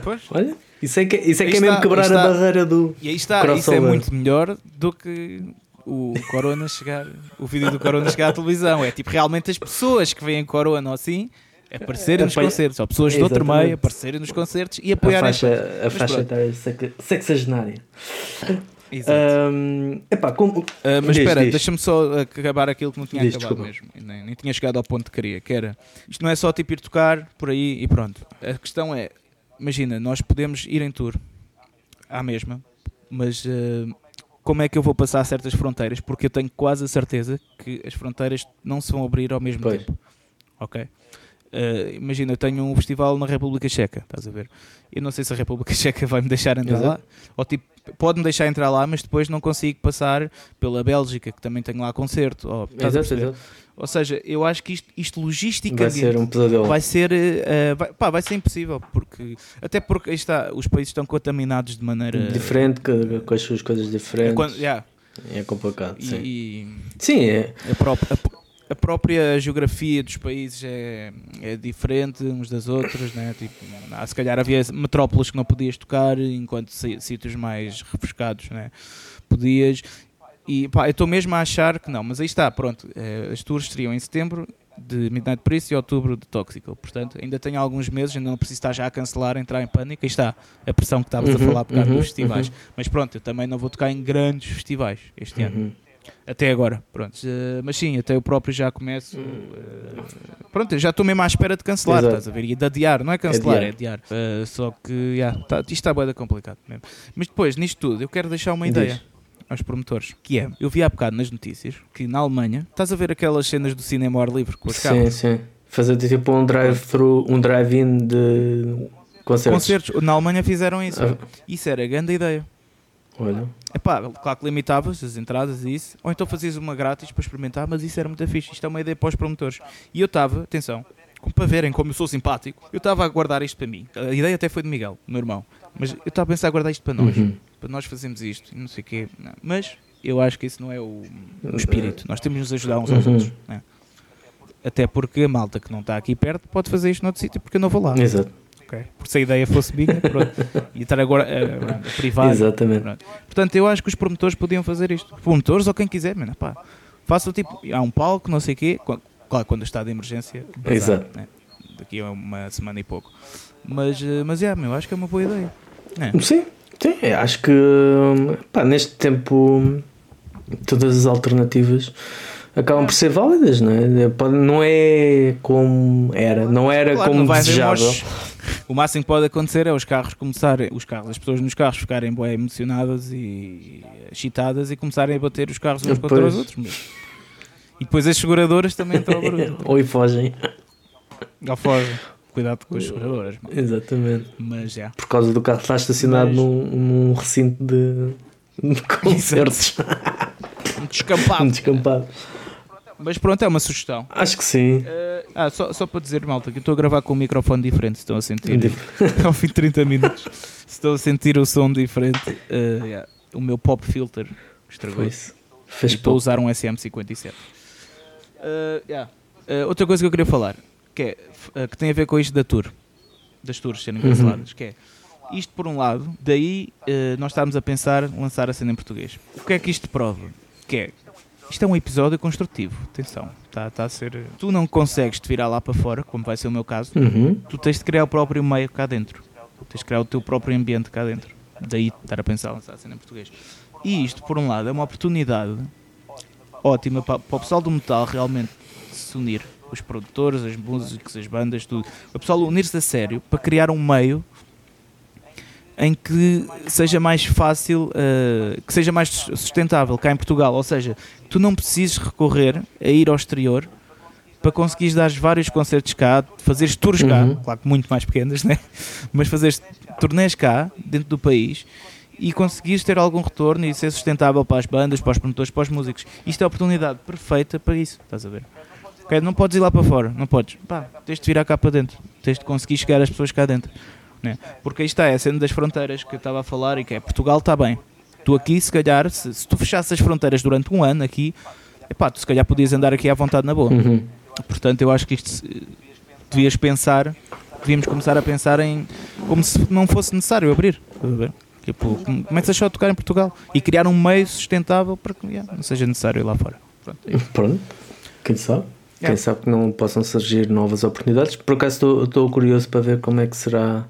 Pois. Olha, isso é que, isso é, que é mesmo quebrar a barreira do. E aí está, isso é Crossover. muito melhor do que o Corona chegar, o vídeo do Corona chegar à televisão. É tipo realmente as pessoas que veem Corona ou assim aparecerem nos Apanha- concertos, ou pessoas de outro Exatamente. meio aparecerem nos concertos e A apoiarem. faixa, a faixa etária seca- sexagenária. Exato. Ahm, epá, como- Ah, mas espera, deixa-me só acabar aquilo que não tinha Diz, acabado desculpa. mesmo. Nem, nem tinha chegado ao ponto que queria, que era isto não é só tipo ir tocar por aí e pronto. A questão é, imagina, nós podemos ir em tour à mesma, mas ah, como é que eu vou passar certas fronteiras? Porque eu tenho quase a certeza que as fronteiras não se vão abrir ao mesmo Pois. tempo. Ok? Ah, imagina, eu tenho um festival na República Checa, estás a ver? Eu não sei se a República Checa vai me deixar entrar Exato. lá, ou tipo, pode-me deixar entrar lá, mas depois não consigo passar pela Bélgica, que também tem lá concerto. Ou, exato. Ou seja, eu acho que isto, isto Vai logisticamente ser um pesadelo. vai ser, eh, vai, pá, vai ser impossível, porque até porque está, os países estão contaminados de maneira Diferente, com, as suas coisas É, diferentes. quando- yeah, É complicado. e, sim. e Sim, é. a, própria, a, a própria geografia dos países é, é diferente uns das outras, né? tipo, há, se calhar havia metrópoles que não podias tocar, enquanto sítios mais refrescados né? podias. E pá, eu estou mesmo a achar que não, mas aí está, pronto. Eh, as tours seriam em setembro de Midnight Priest e outubro de Toxical. Portanto, ainda tenho alguns meses, ainda não preciso estar já a cancelar, entrar em pânico. Aí está a pressão que estavas uhum, a falar por causa uhum, dos festivais. Uhum. Mas pronto, eu também não vou tocar em grandes festivais este ano. Uhum. Até agora, pronto. Uh, mas sim, até eu próprio já começo. Uh, pronto, já estou mesmo à espera de cancelar, Exato. estás a ver? E de adiar, não é cancelar, é adiar. É adiar. Uh, só que, yeah, tá, isto está bem complicado mesmo. Mas depois, nisto tudo, eu quero deixar uma ideia. Aos promotores, que é, eu vi há bocado nas notícias que na Alemanha, estás a ver aquelas cenas do cinema ao ar livre com os sim, carros? Sim, sim. Fazer tipo um drive-thru, um drive-in de concertos. Concertos. Na Alemanha fizeram isso. Ah. Isso era a grande ideia. Olha. Epá, claro que limitavas as entradas e isso, ou então fazias uma grátis para experimentar, mas isso era muito fixe. Isto é uma ideia para os promotores. E eu estava, atenção, para verem como eu sou simpático, eu estava a guardar isto para mim. A ideia até foi de Miguel, meu irmão. Mas eu estava a pensar a guardar isto para nós. Uhum. Para nós fazermos isto, não sei o quê. Não. Mas eu acho que isso não é o, o espírito. Nós temos de nos ajudar uns aos uhum. outros. Né? Até porque a malta que não está aqui perto pode fazer isto noutro sítio porque eu não vou lá. Exato. Okay. Porque se a ideia fosse minha, pronto, e estar agora uh, privado. Exatamente. Pronto. Portanto, eu acho que os promotores podiam fazer isto. Promotores ou quem quiser, mano, pá. Façam tipo, há um palco, não sei o quê. Claro, quando está de emergência. Bazar, Exato. Né? Daqui a uma semana e pouco. Mas, uh, mas é, meu, acho que é uma boa ideia. É. Sim, sim, acho que pá, neste tempo todas as alternativas acabam por ser válidas, não é? Não é como era, não era claro, como não desejável. O máximo que pode acontecer é os carros começarem, os carros, as pessoas nos carros ficarem bem emocionadas e excitadas e começarem a bater os carros uns contra os outros. Mas... E depois as seguradoras também entram ao barulho. Ou e fogem. Ou fogem. Cuidado com as seguradoras. Exatamente. Mas já. Por causa do carro estar estacionado Mas... num, num recinto de, de concertos. um descampado. um descampado. Mas pronto, é uma sugestão. Acho que sim. Uh, ah, só, só para dizer, malta, que estou a gravar com um microfone diferente, estão a sentir. ao fim de 30 minutos, estou a sentir o som diferente. Uh, yeah. O meu pop filter estragou-se. Estou a usar um SM57. Uh, yeah. uh, outra coisa que eu queria falar, que, é, que tem a ver com isto da tour, das tours serem canceladas, uhum. que é isto por um lado, daí nós estávamos a pensar lançar a cena em português. O que é que isto prova? Que é isto é um episódio construtivo, atenção. Está tá a ser. Tu não consegues te virar lá para fora, como vai ser o meu caso. Uhum. Tu tens de criar o próprio meio cá dentro. Tens de criar o teu próprio ambiente cá dentro. Daí estar a pensar lançar a cena em português. E isto, por um lado, é uma oportunidade ótima para, para o pessoal do metal realmente se unir. Os produtores, as músicas, as bandas, tudo. O pessoal unir-se a sério para criar um meio em que seja mais fácil, uh, que seja mais sustentável cá em Portugal. Ou seja, tu não precises recorrer a ir ao exterior para conseguires dar vários concertos cá, fazeres tours cá, uhum. claro que muito mais pequenas, né? mas fazeres turnês cá, dentro do país, e conseguires ter algum retorno e ser sustentável para as bandas, para os promotores, para os músicos. Isto é a oportunidade perfeita para isso, estás a ver? Okay? Não podes ir lá para fora, não podes. Pá, tens de virar cá para dentro, tens de conseguir chegar às pessoas cá dentro. Né? Porque aí está, é a cena das fronteiras que eu estava a falar e que é Portugal está bem. Tu aqui, se calhar, se, se tu fechasses as fronteiras durante um ano aqui, epá, tu se calhar podias andar aqui à vontade na boa. Uhum. Portanto, eu acho que isto devias pensar, devíamos começar a pensar em como se não fosse necessário abrir. Tipo, começa só a tocar em Portugal e criar um meio sustentável para que yeah, não seja necessário ir lá fora. Pronto, é Pronto. quem sabe? Yeah. Quem sabe que não possam surgir novas oportunidades. Por acaso estou curioso para ver como é que será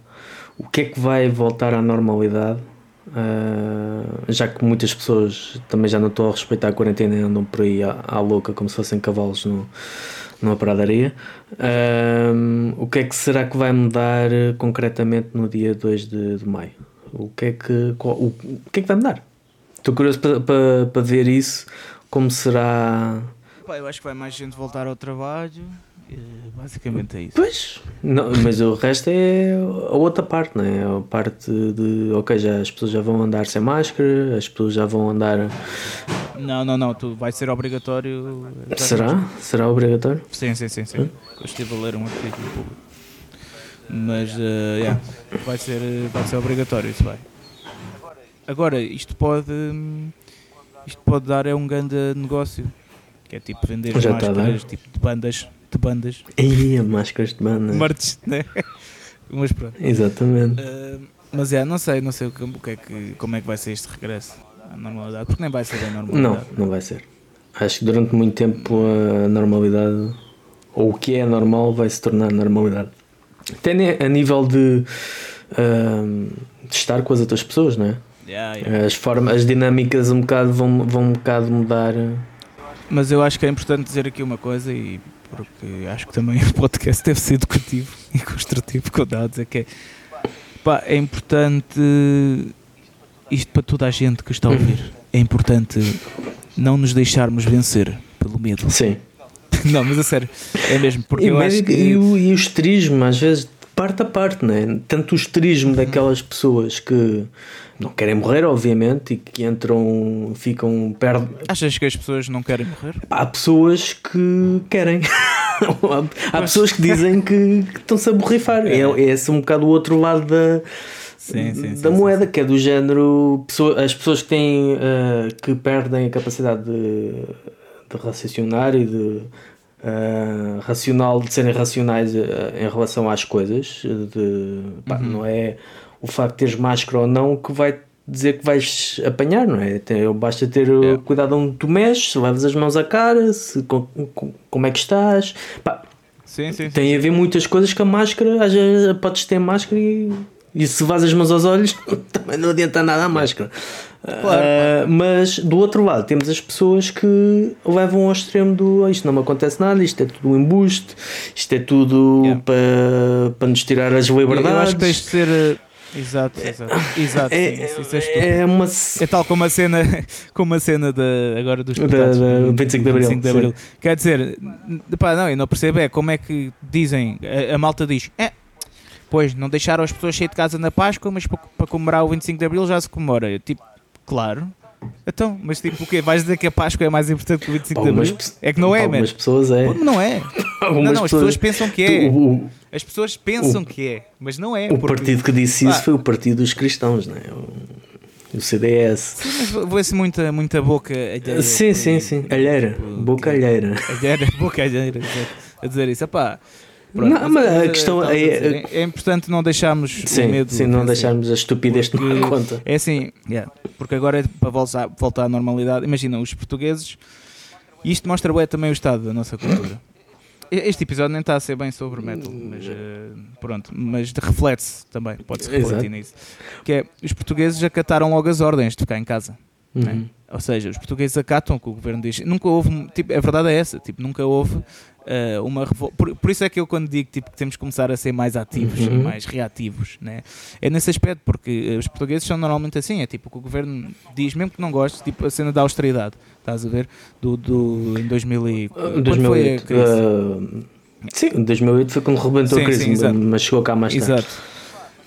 o que é que vai voltar à normalidade? Uh, já que muitas pessoas também já não estão a respeitar a quarentena e andam por aí à, à louca como se fossem cavalos no, numa pradaria. Uh, o que é que será que vai mudar concretamente no dia 2 de, de maio? O que, é que, qual, o, o, que é que vai mudar? Estou curioso para, para, para ver isso. Como será. Eu acho que vai mais gente voltar ao trabalho. Basicamente é isso. Pois, não, mas o resto é a outra parte, não é? A parte de, ok, já, as pessoas já vão andar sem máscara, as pessoas já vão andar. Não, não, não, tu vai ser obrigatório. Será? Será obrigatório? Sim, sim, sim. sim. Hum? Eu estive a ler um artigo público. Mas, uh, yeah, vai ser, vai ser obrigatório, isso vai. Agora, isto pode. Isto pode dar é um grande negócio que é tipo vender Já a máscaras tipo, de bandas, de bandas, Ih, máscaras de banda. merch, né? Mas pronto. Exatamente. Uh, mas é, não sei, não sei o que, o que é que, como é que vai ser este regresso à normalidade, porque nem vai ser Não, normalidade. não vai ser. Acho que durante muito tempo a normalidade, ou o que é normal, vai se tornar normalidade. Até a nível de, ahm, de estar com as outras pessoas, não é? Yeah, yeah. As, formas, as dinâmicas um bocado vão, vão um bocado mudar. Mas eu acho que é importante dizer aqui uma coisa e porque acho que também o podcast deve ser educativo e construtivo, estava a dizer que é, pá, é importante isto para toda a gente que está a ouvir. É importante não nos deixarmos vencer pelo medo. Sim. Não, mas a sério, é mesmo, porque E, eu o acho que e, o, e o esterismo, às vezes, parte a parte, não é? Tanto o esterismo daquelas pessoas que não querem morrer, obviamente, e que entram, ficam perto. achas que as pessoas não querem morrer? Há pessoas que querem. Há pessoas que dizem que, que estão-se a borrifar. É, é esse um bocado o outro lado da, Sim, sim, da sim, moeda, que é do género. as pessoas que têm eh, que perdem a capacidade de, de raciocinar e de eh, racional, de serem racionais eh, em relação às coisas. De, pá, Uhum. Não é o facto de teres máscara ou não que vai dizer que vais apanhar, não é? Tem- Basta ter uh, É. cuidado onde tu mexes, se levas as mãos à cara, se, com- com- como é que estás. Pá, Sim, sim. sim. tem a ver muitas coisas que a máscara, às vezes podes ter máscara e, e se vás as mãos aos olhos também não adianta nada a máscara. Ah, mas do outro lado temos as pessoas que levam ao extremo do "Ah, isto não me acontece nada, isto é tudo um embuste, isto é tudo Yeah. para, para nos tirar as liberdades. Eu acho que tens de ser. uh, Exato, exato. Exato, é, sim, isso, isso é uma É tal como a cena, como a cena da, agora dos Da- deputados, da- do 25 de Abril, Abril. Quer dizer, pá, não, eu não percebo é como é que dizem, a, a malta diz, é, pois, não deixaram as pessoas sair de casa na Páscoa, mas para, para comemorar o 25 de Abril já se comemora. Tipo, claro. Então, mas tipo o quê? Vais dizer que a Páscoa é mais importante que o 25 de Algumas Abril? pe- É que não é, algumas man. pessoas é. Pô, Não é. Algumas não, não, as pessoas pensam que é. O, o- As pessoas pensam que é, mas não é. o porque- partido que disse isso Ah. foi o Partido dos Cristãos, não é? O, o CDS. Sim, mas vê-se muita, muita boca alheia. Sim, sim, sim. Alheira. Boca alheira. Alheira, boca alheira, a dizer isso. Epá, pronto, Não, mas a questão é- dizer, é, é importante não deixarmos o Sim, medo. sim, não deixarmos a estupidez Porque- tomar conta. É assim, yeah, porque agora é para voltar, voltar à normalidade. Imagina, os portugueses. E isto mostra bem também o estado da nossa cultura. Este episódio nem está a ser bem sobre metal, mas eh, pronto, mas reflete-se também, pode-se refletir Exato. nisso. Que é, os portugueses acataram logo as ordens de ficar em casa. né? Ou seja, os portugueses acatam o que o governo diz. Nunca houve, tipo, a verdade é essa, tipo, nunca houve eh, uma revolta. Por, por isso é que eu quando digo tipo, que temos que começar a ser mais ativos e Uhum. mais reativos, né? é nesse aspecto, porque eh, os portugueses são normalmente assim, é tipo o que o governo diz, mesmo que não gostes, tipo a cena da austeridade, estás a ver? Do, do, em 2000 e... quando foi a 2008. crise? ah, sim, 2008 foi quando rebentou Sim, a crise, sim, mas chegou cá mais tarde. Exato.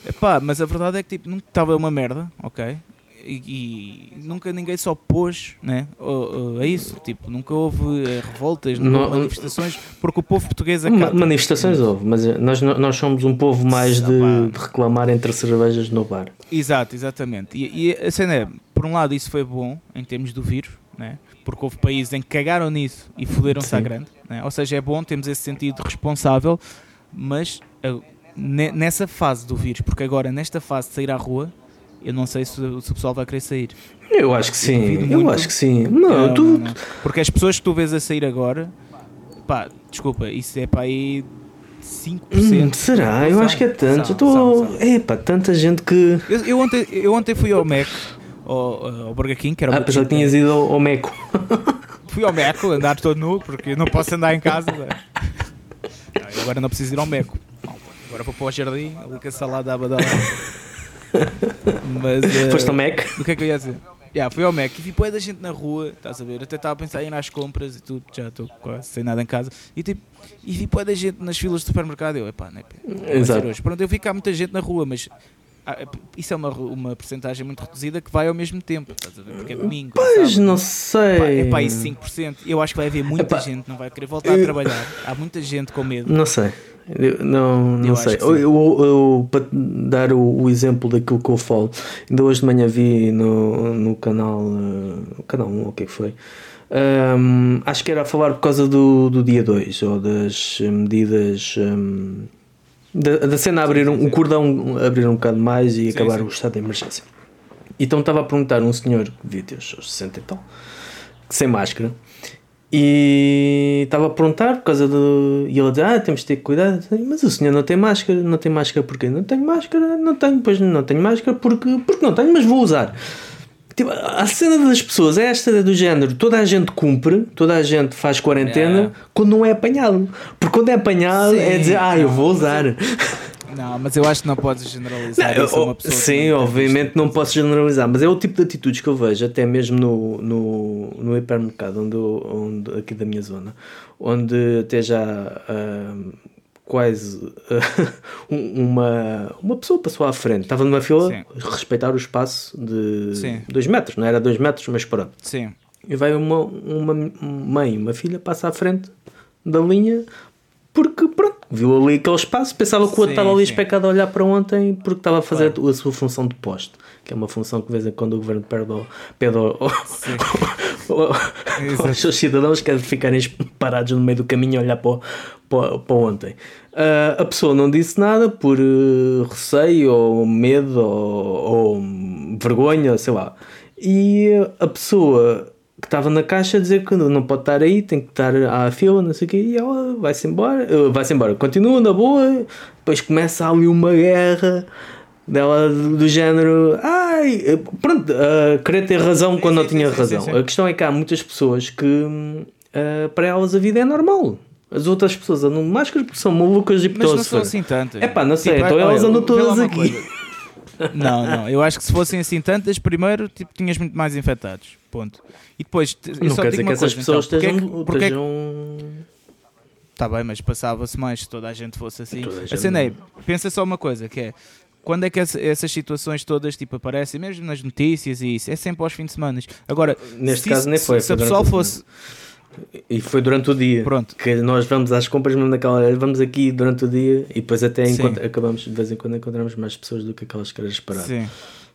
Epá, mas a verdade é que tipo, nunca estava uma merda, ok? E, e nunca ninguém se opôs né, a, a- isso. Tipo, nunca houve eh, revoltas, nunca houve manifestações, porque o povo português acata. Manifestações houve, mas eh, nós, nós somos um povo mais de, de reclamar entre cervejas no bar. Exato, exatamente. E, e a cena é, por um lado, isso foi bom em termos do vírus, né? porque houve países em que cagaram nisso e foderam-se à grande. Né? Ou seja, é bom, temos esse sentido responsável, mas eh, ne- nessa fase do vírus, porque agora, nesta fase de sair à rua, eu não sei se, o- se o pessoal vai querer sair. Eu acho que sim, eu muito. acho que sim. Não, Não, tu, não, não. Porque as pessoas que tu vês a sair agora, pá, desculpa, isso é para aí 5%. Hum, será? Eu São, acho que é tanto. Eu são. Epá, tanta gente que. Eu, eu ontem, eu ontem fui ao Mac, ao, ao Burger King, que era o Ah, pensava que tinhas ido ao, ao Meco. Fui ao Meco andar todo nu, porque eu não posso andar em casa. Não, eu agora não preciso ir ao Meco. Agora vou para o jardim, ali com a salada à badala. Mas. eh, Foste ao Mac? O que é que eu ia dizer? Yeah, fui ao Mac e vi bué da gente na rua, estás a ver? Até estava a pensar em ir às compras e tudo, já estou quase sem nada em casa. E tipo, e vi da gente nas filas do supermercado. Eu, epá, não é, Exato. hoje. Pronto, eu vi cá muita gente na rua, mas ah, isso é uma, uma porcentagem muito reduzida que vai ao mesmo tempo, estás a ver? Porque é domingo. é Pois, não sei. é pá, isso 5%. Eu acho que vai haver muita Epá, gente não vai querer voltar a trabalhar. Há muita gente com medo. Não sei. Eu- não não Eu sei. sim. Eu, eu- para dar o, o exemplo daquilo que eu falo, ainda hoje de manhã vi no, no canal, eh, canal 1, o que é que foi? Hum, acho que era a falar por causa do, do dia 2 ou das medidas. hum, da, da cena abrir um, o cordão abrir um bocado mais e acabar sim. o estado de emergência. Então estava a perguntar a um senhor que devia ter os seus 60 e tal, sem máscara, e estava a perguntar por causa do. E ele dizia: Ah, temos de ter cuidado. Mas o senhor não tem máscara, não tem máscara porquê? Não tenho máscara, não tenho, pois não tenho máscara porque, porque não tenho, mas vou usar. Tipo, a cena das pessoas é esta do género: toda a gente cumpre, toda a gente faz quarentena É. quando não é apanhado. Porque quando é apanhado Sim, é dizer: Ah, eu vou usar. Não, mas eu acho que não podes generalizar Não, isso eu- uma pessoa. sim, não obviamente não posso generalizar, mas é o tipo de atitudes que eu vejo até mesmo no, no, no hipermercado onde, onde, aqui da minha zona, onde até já ah, quase um- uma, uma pessoa passou à frente, estava numa fila, Sim. respeitar o espaço de Sim. 2 metros, não era 2 metros, mas pronto. Sim. E vai uma, uma mãe, uma filha, passa à frente da linha porque, viu ali aquele espaço, pensava que o outro estava ali especado a olhar para ontem porque estava a fazer a sua função de poste, que é uma função que de vez em quando o governo perde, ao- pede ao- ao- aos seus cidadãos que é de ficarem parados no meio do caminho a olhar para, para, para ontem. Ah, a pessoa não disse nada por eh, receio ou medo ou, ou vergonha, sei lá. E a pessoa que estava na caixa a dizer que não pode estar aí, tem que estar à fila, não sei o quê, e ela vai-se embora, eh, vai-se embora, continua na boa, depois começa ali uma guerra dela do género, ai, eh, pronto, a querer ter razão quando não tinha razão. A questão é que há muitas pessoas que eh, para elas a vida é normal. As outras pessoas andam de máscara porque são malucas e Mas não são assim tantas. É pá, não sei, Tipo, então elas andam todas aqui. Não, não, eu acho que se fossem assim tantas, primeiro tipo, tinhas muito mais infectados. Ponto. E depois, eu Não quer dizer que essas coisa, então, pessoas porque é que- estejam. porque é estejam- Tá bem, mas passava-se mais se toda a gente fosse assim. Gente é, pensa só uma coisa, que é quando é que essa- essas situações todas tipo, aparecem, mesmo nas notícias e isso, é sempre aos fins de semana. Agora, Neste se caso nem foi, Se foi a pessoa fosse. E foi durante o dia. Pronto. Que nós vamos às compras mesmo naquela hora, vamos aqui durante o dia e depois até acabamos de vez em quando encontramos mais pessoas do que aquelas que eras esperar. Sim.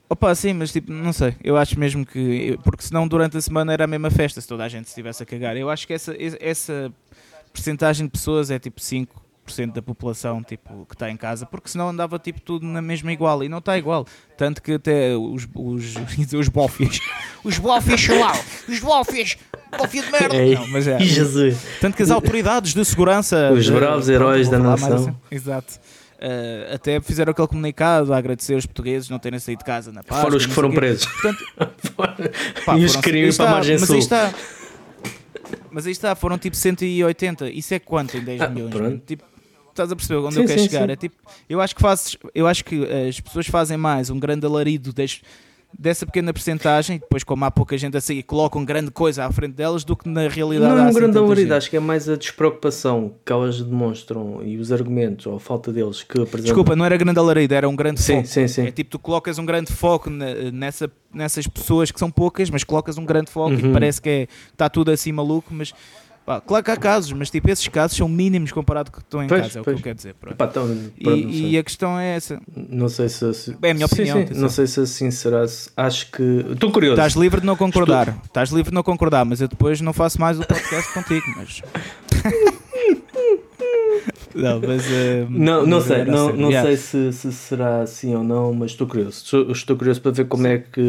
Opa, sim, mas tipo, não sei. Eu acho mesmo que. Porque senão durante a semana era a mesma festa se toda a gente se estivesse a cagar. Eu acho que essa, essa percentagem de pessoas é tipo 5% da população tipo, que está em casa, porque senão andava tipo tudo na mesma igual e não está igual. Tanto que até os, os, os bófias, os bófias, lá, os bófias, bófia de merda. Ei, Não, mas é, Jesus! tanto que as autoridades de segurança. Os de- bravos pronto, heróis da nação. assim. Exato. Uh, até fizeram aquele comunicado a agradecer os portugueses não terem saído de casa na Páscoa. Fora os que foram presos. Portanto, pá, e os que queriam ir para a margem mas sul. Aí está. Mas aí está, foram tipo 180. Isso é quanto em 10 Ah, milhões? pronto. Tipo, estás a perceber onde Sim, eu quero sim, chegar? sim. É tipo, eu acho que fazes, eu acho que as pessoas fazem mais um grande alarido des- dessa pequena percentagem, depois como há pouca gente a sair, colocam grande coisa à frente delas do que na realidade Não é um grande gente. acho que é mais a despreocupação que elas demonstram e os argumentos ou a falta deles que apresentam. Desculpa, não era grande alarido, era um grande Sim, foco. sim, sim. É tipo, tu colocas um grande foco nessa, nessas pessoas que são poucas, mas colocas um grande foco Uhum. e parece que é, está tudo assim maluco, mas pá, claro que há casos, mas tipo, esses casos são mínimos comparado com o que estão em Pois, casa, é o pois. que eu quero dizer. Epá, então, E, pronto, e sei. a questão é essa. Não sei se. se- É a minha Sim, opinião, sim, não sei se assim será. se- Acho que. Estou curioso. Estás livre de não concordar, estás livre de não concordar, mas eu depois não faço mais o podcast contigo, mas. não, mas. eh, Não, não sei, não, assim, não yeah. sei se, se será assim ou não, mas estou curioso. Estou, estou curioso para ver como é que.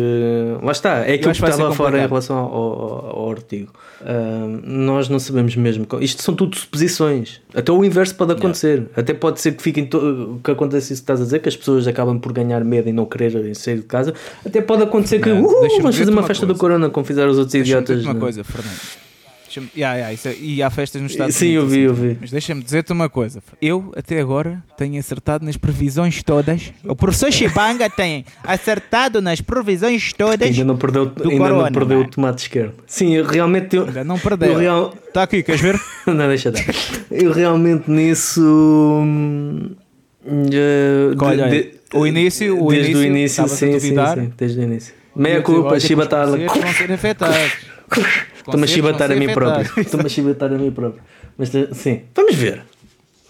Lá está, é aquilo que estava fora em relação ao, ao, ao artigo. Ah, nós não sabemos mesmo. Isto são tudo suposições. Até o inverso pode acontecer. Até pode ser que fiquem. To... que aconteça isso que estás a dizer, que as pessoas acabam por ganhar medo e não quererem sair de casa. Até pode acontecer que. "Uh, vamos fazer uma uma festa do coisa. Corona, como fizeram os outros idiotas. uma coisa, Fernando. Yeah, yeah, isso é- e há festas nos Estados Sim, eu Unidos. vi, eu assim. vi. Mas deixa-me dizer-te uma coisa. Eu, até agora, tenho acertado nas previsões todas. O professor Chibanga tem acertado nas previsões todas. Ainda não perdeu, do ainda Corona, perdeu não é? o tomate esquerdo. Sim, eu realmente. Eu, Ainda não eu perdeu. real, Está aqui, queres ver? Não, deixa dar. Eu realmente nisso. hum, eh, de- Olha, de- o início- o desde o início, início, estavas a sim, sim, sim, desde o início. Meia Olha, culpa, chibatar. concertos vão ser afetados. Estou-me a chibatar a mim próprio. Estou-me a chibatar a mim próprio. Mas sim, vamos ver.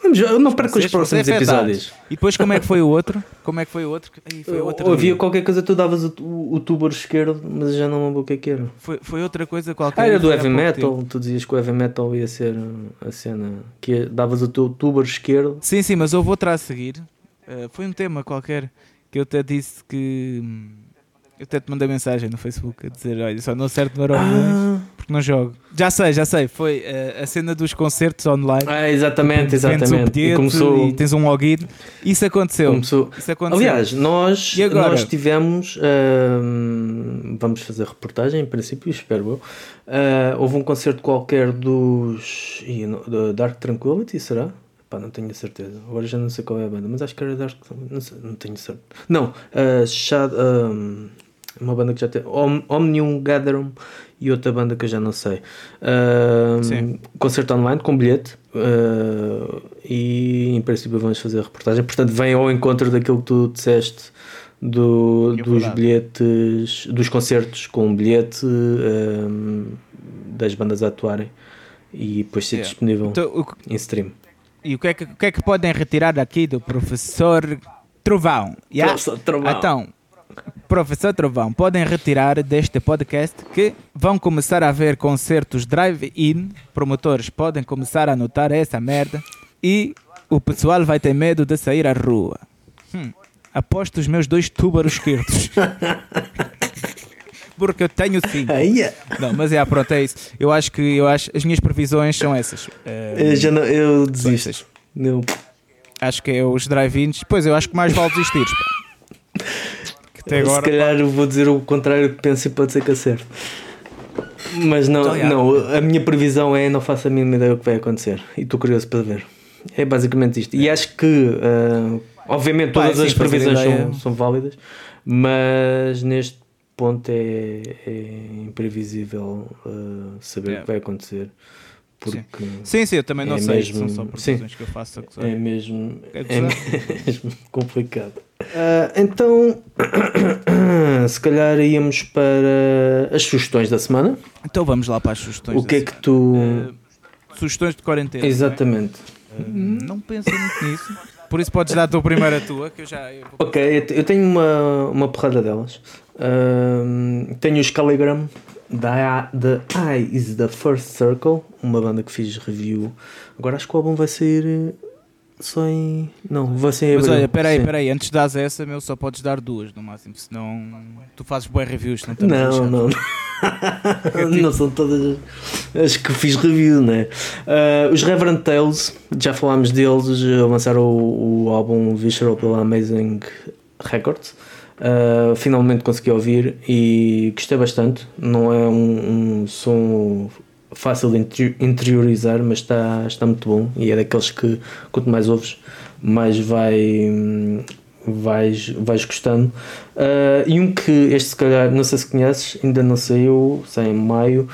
Vamos eu não perco os próximos episódios. E depois como é que foi o outro? Como é que foi o outro? Aí, foi, havia qualquer coisa, tu davas o, o, o tubo esquerdo, mas eu já não lembro o que é que era. foi, foi outra coisa qualquer. Ah, era do heavy metal. tempo. Tu dizias que o heavy metal ia ser a cena que davas o teu tubo esquerdo. Sim, sim, mas houve outra a seguir. Uh, foi um tema qualquer que eu até disse que. Eu até te mandei mensagem no Facebook a dizer: Olha, só não acerto no Euromilhões Ah, porque não jogo. Já sei, já sei. Foi uh, a cena dos concertos online. ah, exatamente, exatamente. E começou. e tens um login. Isso aconteceu. começou Isso aconteceu. Aliás, nós, E nós tivemos. ahm, vamos fazer reportagem, em princípio, espero eu. Ah, houve um concerto qualquer dos. da Dark Tranquility, será? Pá, não tenho a certeza. Agora já não sei qual é a banda, mas acho que era Dark. Não, sei, não tenho certeza. Não, ah, Shad- ahm, uma banda que já tem. Om, Omnium Gatherum e outra banda que eu já não sei. Sim. concerto online com bilhete. ah, e em princípio vamos fazer a reportagem. Portanto, vem ao encontro daquilo que tu disseste do, É dos bilhetes, dos concertos com bilhete ahm, das bandas a atuarem e depois ser Yeah. disponível Então, que- em stream. e o que, é que, o que é que podem retirar aqui do professor Trovão? Yeah? Professor Trovão. Então, professor Trovão, podem retirar deste podcast que vão começar a haver concertos drive-in, promotores podem começar a notar essa merda e o pessoal vai ter medo de sair à rua. Hum, aposto os meus dois túbaros esquerdos. Porque eu tenho sim. Aí, Não, mas é, pronto, é isso. Eu acho que eu acho, as minhas previsões são essas. Eh, eu, já não, eu desisto. essas. Eu, Acho que é os drive-ins. Pois eu acho que mais vale desistir. até se agora. calhar eu vou dizer o contrário que penso e pode ser que acerte. Mas não, Então, não, a minha previsão é não faço a mínima ideia do que vai acontecer. E estou curioso para ver. É basicamente isto. E acho que, ah, obviamente, todas sim, as fazer previsões são, são válidas, mas neste ponto é, é imprevisível ah, saber o Yeah. que vai acontecer. Porque Sim, sim, eu também não É sei. mesmo- São só sim. previsões que eu faço. gozar. é mesmo, É é mesmo complicado. Ah, então, se calhar íamos para as sugestões da semana. Então vamos lá para as sugestões. o que é da que tu. semana. Eh, sugestões de quarentena. Exatamente. não é? Eh, não pensei muito nisso. Por isso podes dar a tua primeira tua, que eu já. eu Ok, eu te- eu tenho uma, uma porrada delas. Tenho os Calligram da The Eye is the First Circle, uma banda que fiz review. Agora acho que o álbum vai sair eh, só em. Não, vai sair em Mas olha, peraí, Sim. peraí, antes de dares essa, meu, só podes dar duas no máximo, senão tu fazes boas reviews. Não, Não, não. não são todas as que fiz review, né? Ah, os Reverend Tales, já falámos deles, lançaram o, o álbum Visceral pela Amazing Records. Ah, finalmente consegui ouvir e gostei bastante. Não é um, um som fácil de interi- interiorizar, mas está, está muito bom. E é daqueles que quanto mais ouves, mais vai, vais, vais gostando. Ah, e um que este se calhar, não sei se conheces, ainda não saiu, sai em maio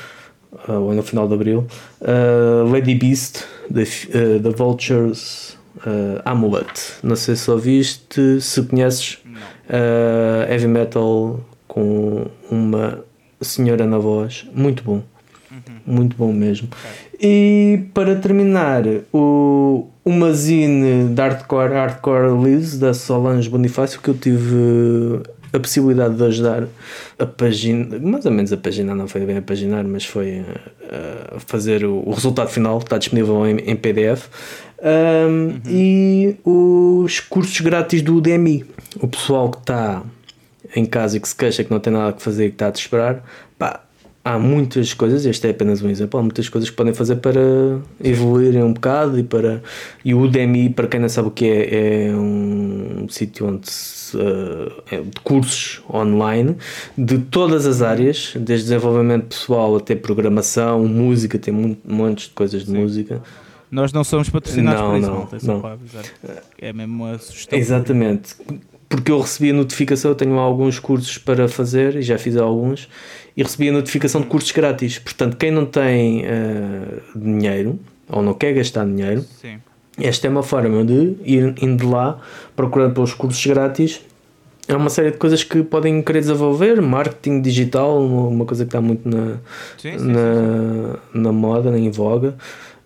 ah, ou no final de abril. Ah, Lady Beast, da uh, da Vultures ah, Amulet. Não sei se ouviste, se conheces. Uh, heavy metal com uma senhora na voz, muito bom, muito bom mesmo. E para terminar, o, uma zine de hardcore, hardcore release da Solange Bonifácio que eu tive a possibilidade de ajudar a paginar, mais ou menos a paginar, não foi bem a paginar, mas foi a fazer o, o resultado final, está disponível em, em PDF. Um, E os cursos grátis do UDMI. O pessoal que está em casa e que se queixa que não tem nada que fazer e que está a te esperar, pá, há muitas coisas, este é apenas um exemplo, há muitas coisas que podem fazer para evoluírem um bocado e para. E o UDMI, para quem não sabe o que é, é um sítio onde se, eh, é de cursos online de todas as áreas, desde desenvolvimento pessoal até programação, música, tem mu- montes de coisas de música. Nós não somos patrocinados Não, por isso, não, malta, é não. É mesmo uma sugestão. Exatamente. Porque eu recebi a notificação, eu tenho alguns cursos para fazer e já fiz alguns e recebi a notificação de cursos grátis. Portanto, quem não tem eh, dinheiro ou não quer gastar dinheiro, Sim. esta é uma forma de ir indo lá procurando pelos cursos grátis. É uma série de coisas que podem querer desenvolver, marketing digital, uma coisa que está muito na, Sim, sim, sim, sim. na, na moda, em voga.